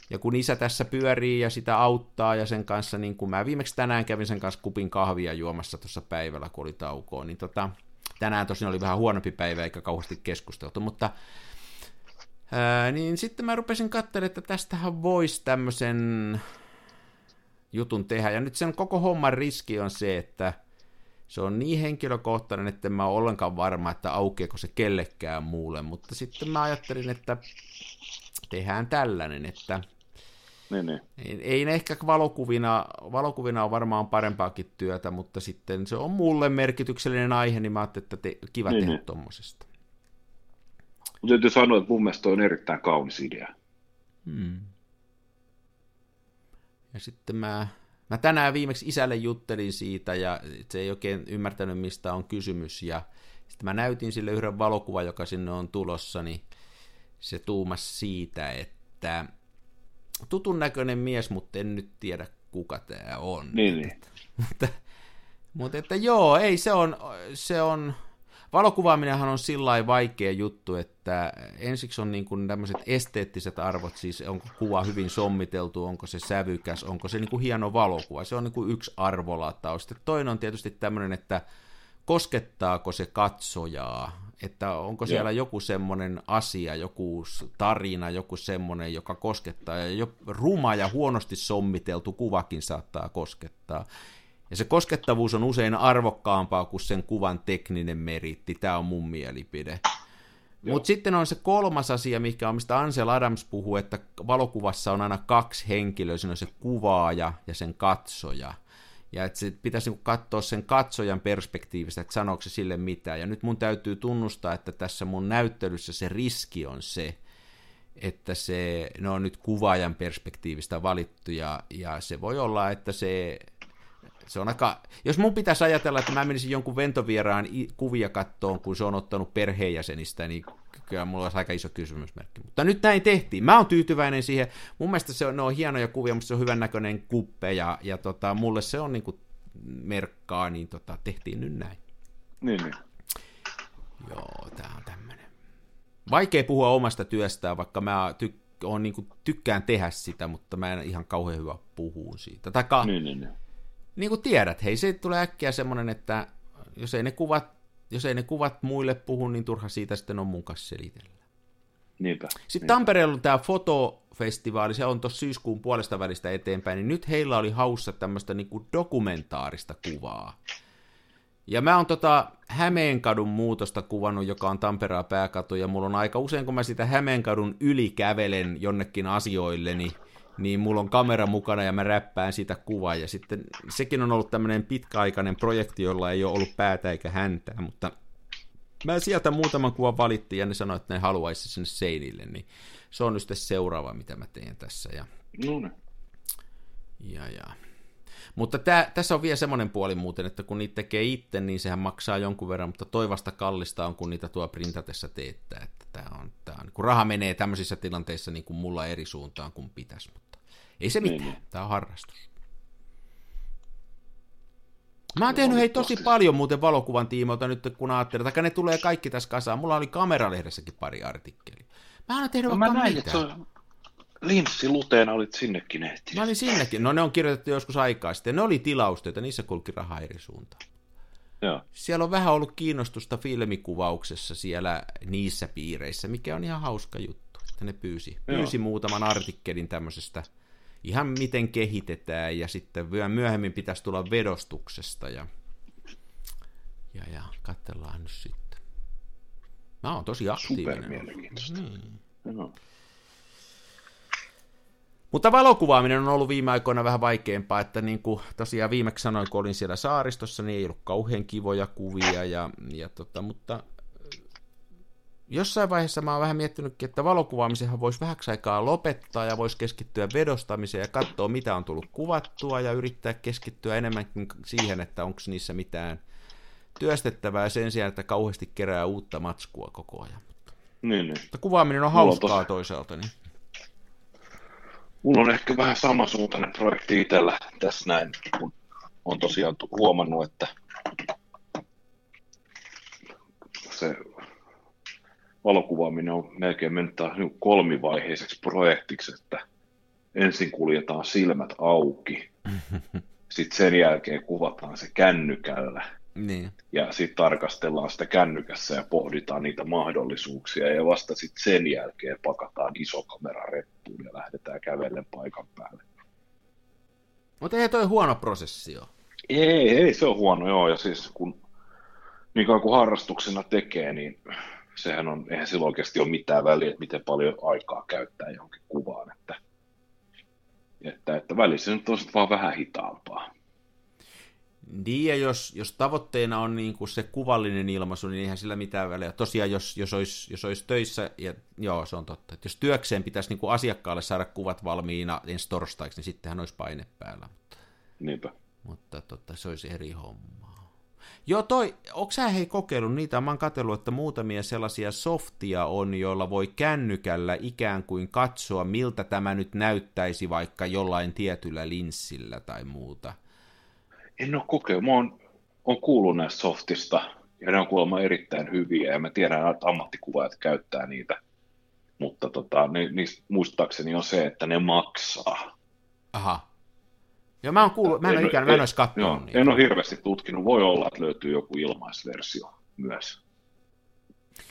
[SPEAKER 2] ja kun isä tässä pyörii ja sitä auttaa ja sen kanssa, niin kun mä viimeksi tänään kävin sen kanssa kupin kahvia juomassa tuossa päivällä, kun oli taukoa, niin tota, tänään tosin oli vähän huonompi päivä eikä kauheasti keskusteltu, mutta ää, niin sitten mä rupesin katselemaan, että tästähän voisi tämmöisen jutun tehdä, ja nyt sen koko homman riski on se, että se on niin henkilökohtainen, että mä ole ollenkaan varma, että aukeako se kellekään muulle, mutta sitten mä ajattelin, että tehdään tällainen, että
[SPEAKER 3] Niin, niin.
[SPEAKER 2] ei, ei ne ehkä valokuvina, valokuvina on varmaan parempaakin työtä, mutta sitten se on mulle merkityksellinen aihe, niin mä ajattelin, että te, kiva
[SPEAKER 3] Niin,
[SPEAKER 2] tehdä
[SPEAKER 3] niin.
[SPEAKER 2] tommosesta.
[SPEAKER 3] Mutta täytyy sanoa, että mun mielestä on erittäin kaunis idea.
[SPEAKER 2] Hmm. Ja sitten mä, mä tänään viimeksi isälle juttelin siitä, ja se ei oikein ymmärtänyt, mistä on kysymys, ja sitten mä näytin sille yhden valokuvan, joka sinne on tulossa, niin se tuumas siitä, että tutun näköinen mies, mutta en nyt tiedä, kuka tämä on.
[SPEAKER 3] Niin, niin.
[SPEAKER 2] mutta, (laughs) mutta että joo, ei se on, se on, valokuvaaminenhan on sillä vaikea juttu, että ensiksi on niin kuin tämmöiset esteettiset arvot, siis onko kuva hyvin sommiteltu, onko se sävykäs, onko se niin kuin hieno valokuva, se on niin kuin yksi arvolataus. Sitten toinen on tietysti tämmöinen, että koskettaako se katsojaa, että onko siellä joku semmoinen asia, joku tarina, joku semmoinen, joka koskettaa, ja jo ruma ja huonosti sommiteltu kuvakin saattaa koskettaa. Ja se koskettavuus on usein arvokkaampaa kuin sen kuvan tekninen meritti, tämä on mun mielipide. Mutta sitten on se kolmas asia, mikä on, mistä Ansel Adams puhuu, että valokuvassa on aina kaksi henkilöä, siinä on se kuvaaja ja sen katsoja. Ja että se pitäisi niinku katsoa sen katsojan perspektiivistä, että sanooko se sille mitään. Ja nyt mun täytyy tunnustaa, että tässä mun näyttelyssä se riski on se, että se, ne on nyt kuvaajan perspektiivistä valittu, ja, ja se voi olla, että se, se on aika, jos mun pitäisi ajatella, että mä menisin jonkun ventovieraan kuvia kattoon, kun se on ottanut perheenjäsenistä, niin kyllä mulla olisi aika iso kysymysmerkki. Mutta nyt näin tehtiin. Mä oon tyytyväinen siihen. Mun mielestä se on, ne on hienoja kuvia, mutta se on hyvän näköinen kuppe, ja, ja tota, mulle se on niinku merkkaa, niin tota, tehtiin nyt näin.
[SPEAKER 3] Niin, niin.
[SPEAKER 2] Joo, tää on tämmönen. Vaikea puhua omasta työstään, vaikka mä tyk- on, niinku, tykkään tehdä sitä, mutta mä en ihan kauhean hyvä puhua siitä. Taika,
[SPEAKER 3] niin, niin, niin.
[SPEAKER 2] niin kuin tiedät, hei, se tulee äkkiä semmoinen, että jos ei ne kuvat, jos ei ne kuvat muille puhu, niin turha siitä sitten on mun kanssa selitellä.
[SPEAKER 3] Niinpä.
[SPEAKER 2] Sitten Tampereella on tämä fotofestivaali, se on tuossa syyskuun puolesta välistä eteenpäin, niin nyt heillä oli haussa tämmöistä niinku dokumentaarista kuvaa. Ja mä oon tota Hämeenkadun muutosta kuvannut, joka on Tampereen pääkatu, ja mulla on aika usein, kun mä sitä Hämeenkadun yli kävelen jonnekin asioille, niin, niin mulla on kamera mukana ja mä räppään sitä kuvaa, ja sitten sekin on ollut tämmöinen pitkäaikainen projekti, jolla ei ole ollut päätä eikä häntää, mutta mä sieltä muutaman kuvan valittiin, ja ne sanoi, että ne haluaisi sinne seinille, niin se on nyt sitten seuraava, mitä mä teen tässä, ja
[SPEAKER 3] No niin.
[SPEAKER 2] ja, ja. Mutta tää, tässä on vielä semmoinen puoli muuten, että kun niitä tekee itse, niin sehän maksaa jonkun verran, mutta toivasta kallista on, kun niitä tuo printatessa teettää. Että tää on, tää on, kun raha menee tämmöisissä tilanteissa niin kuin mulla eri suuntaan kuin pitäisi, mutta ei se mitään.
[SPEAKER 3] Niin,
[SPEAKER 2] Tämä on harrastus. Mä oon tehnyt hei tosi paljon muuten valokuvan tiimoilta nyt, kun ajattelin, että ne tulee kaikki tässä kasaan. Mulla oli kameralehdessäkin pari artikkelia. Mä oon tehnyt
[SPEAKER 3] No,
[SPEAKER 2] vaikka
[SPEAKER 3] mä näin,
[SPEAKER 2] mitä.
[SPEAKER 3] että Linssi Luteena olit sinnekin ehtinyt.
[SPEAKER 2] Mä olin sinnekin. No ne on kirjoitettu joskus aikaa sitten. Ne oli tilaustyötä, niissä kulki rahaa eri suuntaan.
[SPEAKER 3] Joo.
[SPEAKER 2] Siellä on vähän ollut kiinnostusta filmikuvauksessa siellä niissä piireissä, mikä on ihan hauska juttu, että ne pyysi, pyysi muutaman artikkelin tämmöisestä ihan miten kehitetään ja sitten vielä myöhemmin pitäisi tulla vedostuksesta ja, ja, ja katsellaan nyt sitten. Mä oon tosi aktiivinen.
[SPEAKER 3] Super mielenkiintoista.
[SPEAKER 2] Niin.
[SPEAKER 3] No.
[SPEAKER 2] Mutta valokuvaaminen on ollut viime aikoina vähän vaikeampaa, että niin kuin tosiaan viimeksi sanoin, kun olin siellä saaristossa, niin ei ollut kauhean kivoja kuvia, ja, ja tota, mutta jossain vaiheessa mä oon vähän miettinytkin, että valokuvaamisenhan voisi vähäksi aikaa lopettaa ja voisi keskittyä vedostamiseen ja katsoa, mitä on tullut kuvattua ja yrittää keskittyä enemmänkin siihen, että onko niissä mitään työstettävää sen sijaan, että kauheasti kerää uutta matskua koko ajan.
[SPEAKER 3] Niin, niin.
[SPEAKER 2] Mutta kuvaaminen on
[SPEAKER 3] Mulla on
[SPEAKER 2] hauskaa
[SPEAKER 3] tosi-
[SPEAKER 2] toisaalta. Niin.
[SPEAKER 3] Mulla on ehkä vähän samansuuntainen projekti itsellä tässä näin, kun on tosiaan huomannut, että se valokuvaaminen on melkein mennyt niin kolmivaiheiseksi projektiksi, että ensin kuljetaan silmät auki, (laughs) sitten sen jälkeen kuvataan se kännykällä
[SPEAKER 2] Niin.
[SPEAKER 3] ja sitten tarkastellaan sitä kännykässä ja pohditaan niitä mahdollisuuksia ja vasta sitten sen jälkeen pakataan iso kamera reppuun ja lähdetään kävellen paikan päälle.
[SPEAKER 2] Mutta ei toi huono prosessi ole.
[SPEAKER 3] Ei, ei se on huono, joo, ja siis kun niin kuin harrastuksena tekee, niin sehän on, eihän sillä oikeasti ole mitään väliä, että miten paljon aikaa käyttää johonkin kuvaan, että, että, että välissä nyt on vaan vähän hitaampaa.
[SPEAKER 2] Niin, ja jos, jos tavoitteena on niin kuin se kuvallinen ilmaisu, niin eihän sillä mitään väliä. Tosiaan, jos, jos, olisi, jos olisi töissä, ja joo, se on totta, että jos työkseen pitäisi niin kuin asiakkaalle saada kuvat valmiina ensi torstaiksi, niin sittenhän olisi paine päällä. Mutta,
[SPEAKER 3] Niinpä.
[SPEAKER 2] mutta totta, se olisi eri hommaa. Joo, toi, onko sä hei kokeillut niitä? Mä oon katsellut, että muutamia sellaisia softia on, joilla voi kännykällä ikään kuin katsoa, miltä tämä nyt näyttäisi vaikka jollain tietyllä linssillä tai muuta.
[SPEAKER 3] En ole kokeillut, mä oon, oon kuullut näistä softista, ja ne on kuulemma erittäin hyviä, ja mä tiedän, että ammattikuvaajat käyttää niitä, mutta tota, ni, niistä muistaakseni on se, että ne maksaa.
[SPEAKER 2] Aha. Joo, mä oon kuullut, mä en, ole ikään, mä en olisi
[SPEAKER 3] Joo,
[SPEAKER 2] niitä.
[SPEAKER 3] en ole hirveästi tutkinut. Voi olla, että löytyy joku ilmaisversio myös.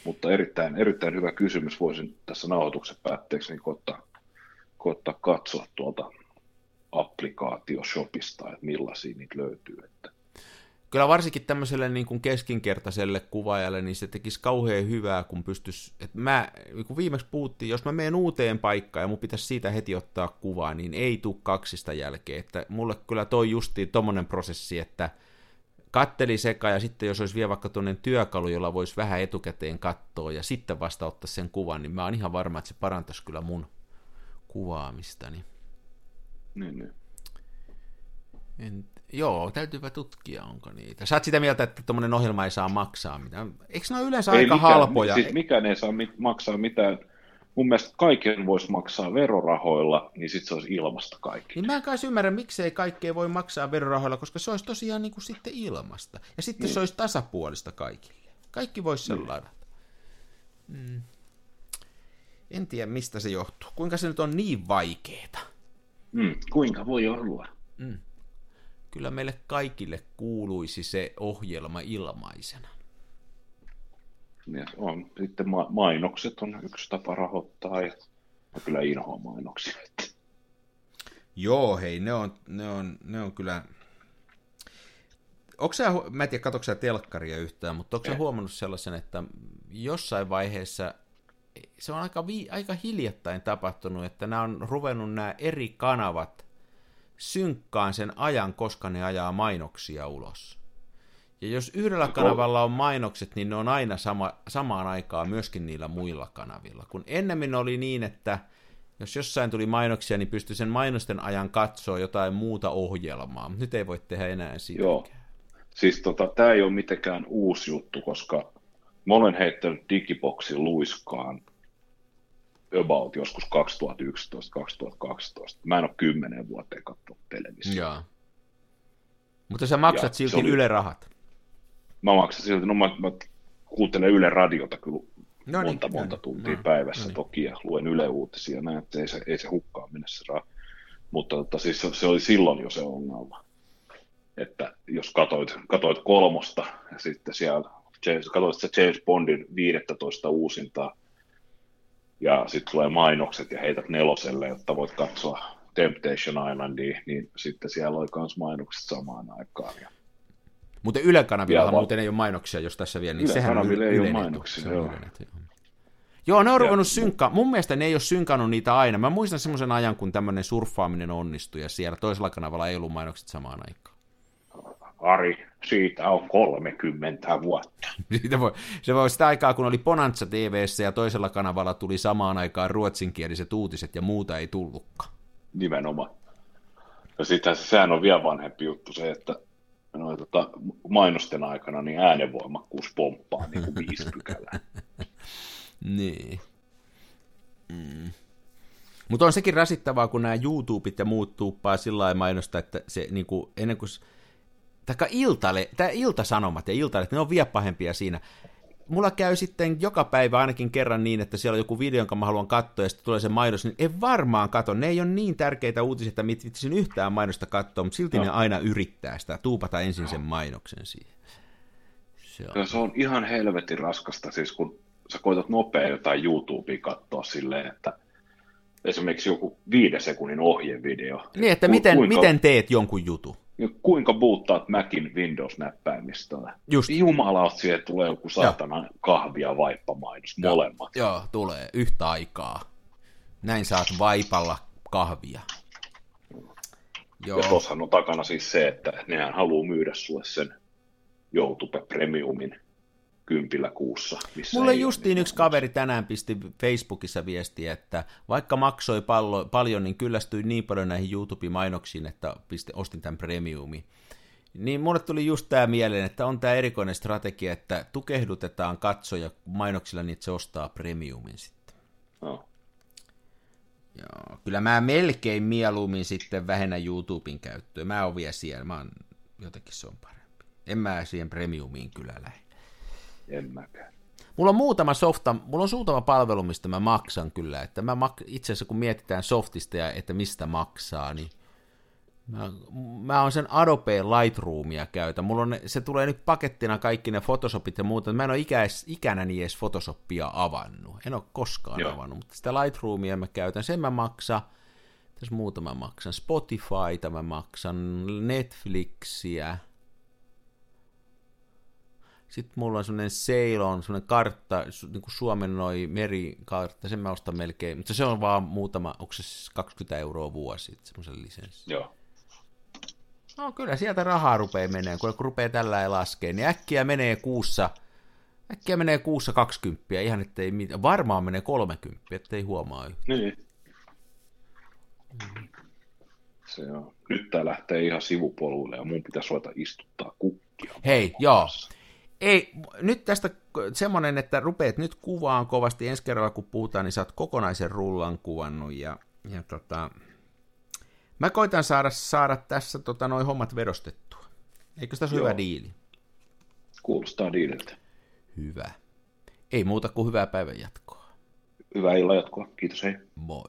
[SPEAKER 3] Mutta erittäin, erittäin hyvä kysymys. Voisin tässä nauhoituksen päätteeksi niin koittaa, koittaa katsoa tuolta applikaatioshopista, että millaisia niitä löytyy. Että
[SPEAKER 2] Kyllä varsinkin tämmöiselle niin kuin keskinkertaiselle kuvaajalle, niin se tekisi kauhean hyvää, kun pystyisi, että mä, niin kuin viimeksi puhuttiin, jos mä menen uuteen paikkaan ja mun pitäisi siitä heti ottaa kuvaa, niin ei tuu kaksista jälkeen, että mulle kyllä toi justiin tommonen prosessi, että katteli seka ja sitten jos olisi vielä vaikka tuonne työkalu, jolla voisi vähän etukäteen katsoa ja sitten vasta ottaa sen kuvan, niin mä oon ihan varma, että se parantaisi kyllä mun kuvaamistani.
[SPEAKER 3] niin, niin.
[SPEAKER 2] En, joo, täytyypä tutkia, onko niitä. Sä oot sitä mieltä, että tuommoinen ohjelma ei saa maksaa mitään. Eikö ne ole yleensä
[SPEAKER 3] Ei
[SPEAKER 2] aika
[SPEAKER 3] mikään,
[SPEAKER 2] halpoja?
[SPEAKER 3] Siis mikään ei saa mit, maksaa mitään. Mun mielestä kaiken voisi maksaa verorahoilla, niin sitten se olisi ilmasta kaikki.
[SPEAKER 2] Niin mä en kai ymmärrä, miksei kaikkea voi maksaa verorahoilla, koska se olisi tosiaan niin kuin sitten ilmasta. Ja sitten niin. se olisi tasapuolista kaikille. Kaikki voisi sen
[SPEAKER 3] Niin.
[SPEAKER 2] ladata. Mm. En tiedä, mistä se johtuu. Kuinka se nyt on niin vaikeeta?
[SPEAKER 3] Mm, kuinka voi olla?
[SPEAKER 2] Mm. Kyllä meille kaikille kuuluisi se ohjelma ilmaisena.
[SPEAKER 3] Ja on. Sitten ma- mainokset on yksi tapa rahoittaa, ja mä kyllä inhoan mainoksia.
[SPEAKER 2] Joo, hei, ne on, ne on, ne on kyllä... Onko sä, mä en tiedä, katsotko sä telkkaria yhtään, mutta onko sä huomannut sellaisen, että jossain vaiheessa se on aika, vi, aika hiljattain tapahtunut, että nämä on ruvennut nämä eri kanavat synkkaan sen ajan, koska ne ajaa mainoksia ulos. Ja jos yhdellä kanavalla on mainokset, niin ne on aina sama, samaan aikaan myöskin niillä muilla kanavilla. Kun ennemmin oli niin, että jos jossain tuli mainoksia, niin pystyi sen mainosten ajan katsoa jotain muuta ohjelmaa. Nyt ei voi tehdä enää sitä.
[SPEAKER 3] Joo. Siis tota, tämä ei ole mitenkään uusi juttu, koska mä olen heittänyt digiboksin luiskaan about joskus 2011-2012. Mä en ole kymmenen vuoteen katsonut televisiota.
[SPEAKER 2] Joo. Mutta sä maksat
[SPEAKER 3] Ja
[SPEAKER 2] silti
[SPEAKER 3] se oli-
[SPEAKER 2] Yle rahat.
[SPEAKER 3] Mä maksan silti, no mä, mä kuuntelen Yle Radiota kyllä
[SPEAKER 2] No niin,
[SPEAKER 3] monta,
[SPEAKER 2] no
[SPEAKER 3] monta
[SPEAKER 2] niin,
[SPEAKER 3] tuntia
[SPEAKER 2] no,
[SPEAKER 3] päivässä
[SPEAKER 2] no niin.
[SPEAKER 3] toki ja luen Yle Uutisia näin, että ei se, ei se hukkaan mene se raha. Mutta tota, siis se, se oli silloin jo se ongelma, että jos katoit, katoit kolmosta ja sitten siellä James, katoit sitä James Bondin 15 uusintaa ja sitten tulee mainokset ja heität neloselle, jotta voit katsoa Temptation Islandia, niin sitten siellä oli myös mainokset samaan aikaan. Ja
[SPEAKER 2] Mutta Yle kanavilla
[SPEAKER 3] Vielä
[SPEAKER 2] muuten ei ole mainoksia, jos tässä vielä, niin
[SPEAKER 3] Yle
[SPEAKER 2] sehän on
[SPEAKER 3] ei ole mainoksia, joo.
[SPEAKER 2] Yle Netu, joo. Joo, ne on ruvennut synkkaa. Mun mielestä ne ei ole synkannut niitä aina. Mä muistan semmoisen ajan, kun tämmöinen surffaaminen onnistui, ja siellä toisella kanavalla ei ollut mainokset samaan aikaan.
[SPEAKER 3] Ari, siitä on 30 vuotta.
[SPEAKER 2] Siitä voi, se voi sitä aikaa, kun oli Bonanza TVssä ja toisella kanavalla tuli samaan aikaan ruotsinkieliset uutiset ja muuta ei tullutkaan.
[SPEAKER 3] Nimenomaan. Ja sitten sehän on vielä vanhempi juttu se, että no, tota, mainosten aikana niin äänenvoimakkuus pomppaa niin kuin viisi (laughs) pykälää.
[SPEAKER 2] Niin. Mm. Mutta on sekin rasittavaa, kun nämä YouTubet ja muut tuuppaa sillä lailla mainosta, että se niinku, ennen kuin... Taikka iltale, tämä iltasanomat ja iltalehdet, ne on vielä pahempia siinä. Mulla käy sitten joka päivä ainakin kerran niin, että siellä on joku video, jonka mä haluan katsoa, ja sitten tulee se mainos, niin en varmaan katso. Ne ei ole niin tärkeitä uutisia, että mit- vitsisin yhtään mainosta katsoa, mutta silti
[SPEAKER 3] No.
[SPEAKER 2] ne aina yrittää sitä, tuupata ensin sen mainoksen siihen. Se on.
[SPEAKER 3] Se on ihan helvetin raskasta, siis kun sä koetat nopea jotain YouTubea katsoa silleen, että esimerkiksi joku viiden sekunnin ohjevideo.
[SPEAKER 2] Niin, että
[SPEAKER 3] Ku-
[SPEAKER 2] miten,
[SPEAKER 3] kuinka,
[SPEAKER 2] miten teet jonkun jutun.
[SPEAKER 3] Kuinka buuttaat Macin Windows-näppäimistöllä.
[SPEAKER 2] Just.
[SPEAKER 3] Jumala, siihen tulee joku saatana kahvia vaippamainos, molemmat.
[SPEAKER 2] Joo, tulee yhtä aikaa. Näin saat vaipalla kahvia. Joo,
[SPEAKER 3] Ja tossahan on takana siis se, että nehän haluaa myydä sulle sen YouTube Premiumin kympillä kuussa. Missä
[SPEAKER 2] Mulle
[SPEAKER 3] ei
[SPEAKER 2] justiin
[SPEAKER 3] mitään
[SPEAKER 2] yksi kaveri tänään pisti Facebookissa viestiä, että vaikka maksoi pallo, paljon, niin kyllästyi niin paljon näihin YouTube-mainoksiin, että pisti, ostin tämän premiumi. Niin mulle tuli just tämä mieleen, että on tämä erikoinen strategia, että tukehdutetaan katsoja mainoksilla niin, että se ostaa premiumin sitten.
[SPEAKER 3] No.
[SPEAKER 2] Joo, kyllä mä melkein mieluummin sitten vähennän YouTuben käyttöä. Mä oon vielä siellä, mä oon, jotenkin se on parempi. En mä siihen premiumiin kyllä lähde.
[SPEAKER 3] En mäkään.
[SPEAKER 2] Mulla on muutama softa, mulla on muutama palvelu, mistä mä maksan kyllä, että mä mak- itse asiassa kun mietitään softista ja että mistä maksaa, niin mä, mä oon sen Adobe Lightroomia käytän. Mulla on, se tulee nyt pakettina kaikki ne Photoshopit ja muuta. Mä en ole ikäis, ikänäni edes Photoshopia avannut. En ole koskaan
[SPEAKER 3] Joo.
[SPEAKER 2] Joo. avannut, mutta sitä Lightroomia mä käytän. Sen mä maksan. Tässä muutama maksan. Spotifyta mä maksan, Netflixiä. Sitten mulla on semmoinen Ceylon, semmoinen kartta, niin kuin Suomen noi merikartta, sen mä ostan melkein, mutta se on vaan muutama, onko se 20 euroa vuosi, semmoisen lisenssi.
[SPEAKER 3] Joo.
[SPEAKER 2] No kyllä sieltä rahaa rupeaa menee, kun rupeaa tällä lailla laskee, niin äkkiä menee kuussa, äkkiä menee kuussa 20, ihan ettei mitään, varmaan menee 30, ettei huomaa yhtään.
[SPEAKER 3] Niin. Se on. Nyt tää lähtee ihan sivupoluille ja mun pitäisi ruveta istuttaa kukkia.
[SPEAKER 2] Hei, joo. Ei, nyt tästä semmoinen, että rupeat nyt kuvaan kovasti. Ensi kerralla kun puhutaan, niin sä oot kokonaisen rullan kuvannut. Ja, ja tota, mä koitan saada, saada tässä tota, noin hommat vedostettua. Eikö tässä ole hyvä diili?
[SPEAKER 3] Kuulostaa diililtä.
[SPEAKER 2] Hyvä. Ei muuta kuin hyvää päivän jatkoa.
[SPEAKER 3] Hyvää illan jatkoa. Kiitos, hei.
[SPEAKER 2] Moi.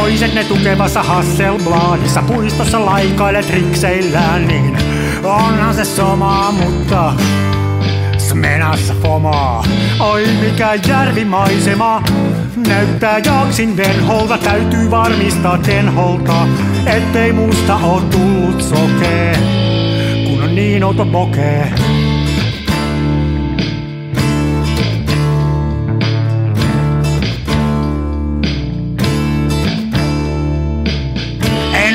[SPEAKER 1] Toiset ne tukevassa Hasselbladissa puistossa laikailet rikseillään, niin onhan se somaa, mutta smenassa fomaa. Oi mikä järvimaisema, näyttää jaksin venholta, täytyy varmistaa tenholta, ettei musta oo tullut sokee, kun on niin outo pokee.